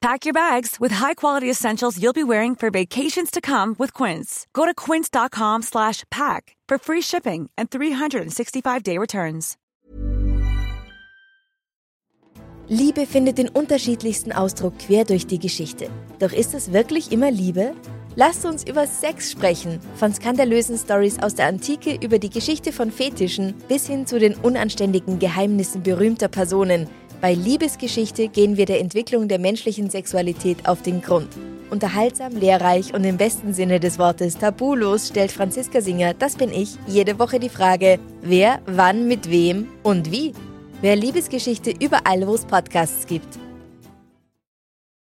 Pack your bags with high-quality essentials you'll be wearing for vacations to come with Quince. Go to quince.com slash pack for free shipping and 365-day returns. Liebe findet den unterschiedlichsten Ausdruck quer durch die Geschichte. Doch ist es wirklich immer Liebe? Lasst uns über Sex sprechen. Von skandalösen Stories aus der Antike über die Geschichte von Fetischen bis hin zu den unanständigen Geheimnissen berühmter Personen. Bei Liebesgeschichte gehen wir der Entwicklung der menschlichen Sexualität auf den Grund. Unterhaltsam, lehrreich und im besten Sinne des Wortes tabulos stellt Franziska Singer, das bin ich, jede Woche die Frage, wer, wann, mit wem und wie. Wer Liebesgeschichte überall, wo es Podcasts gibt.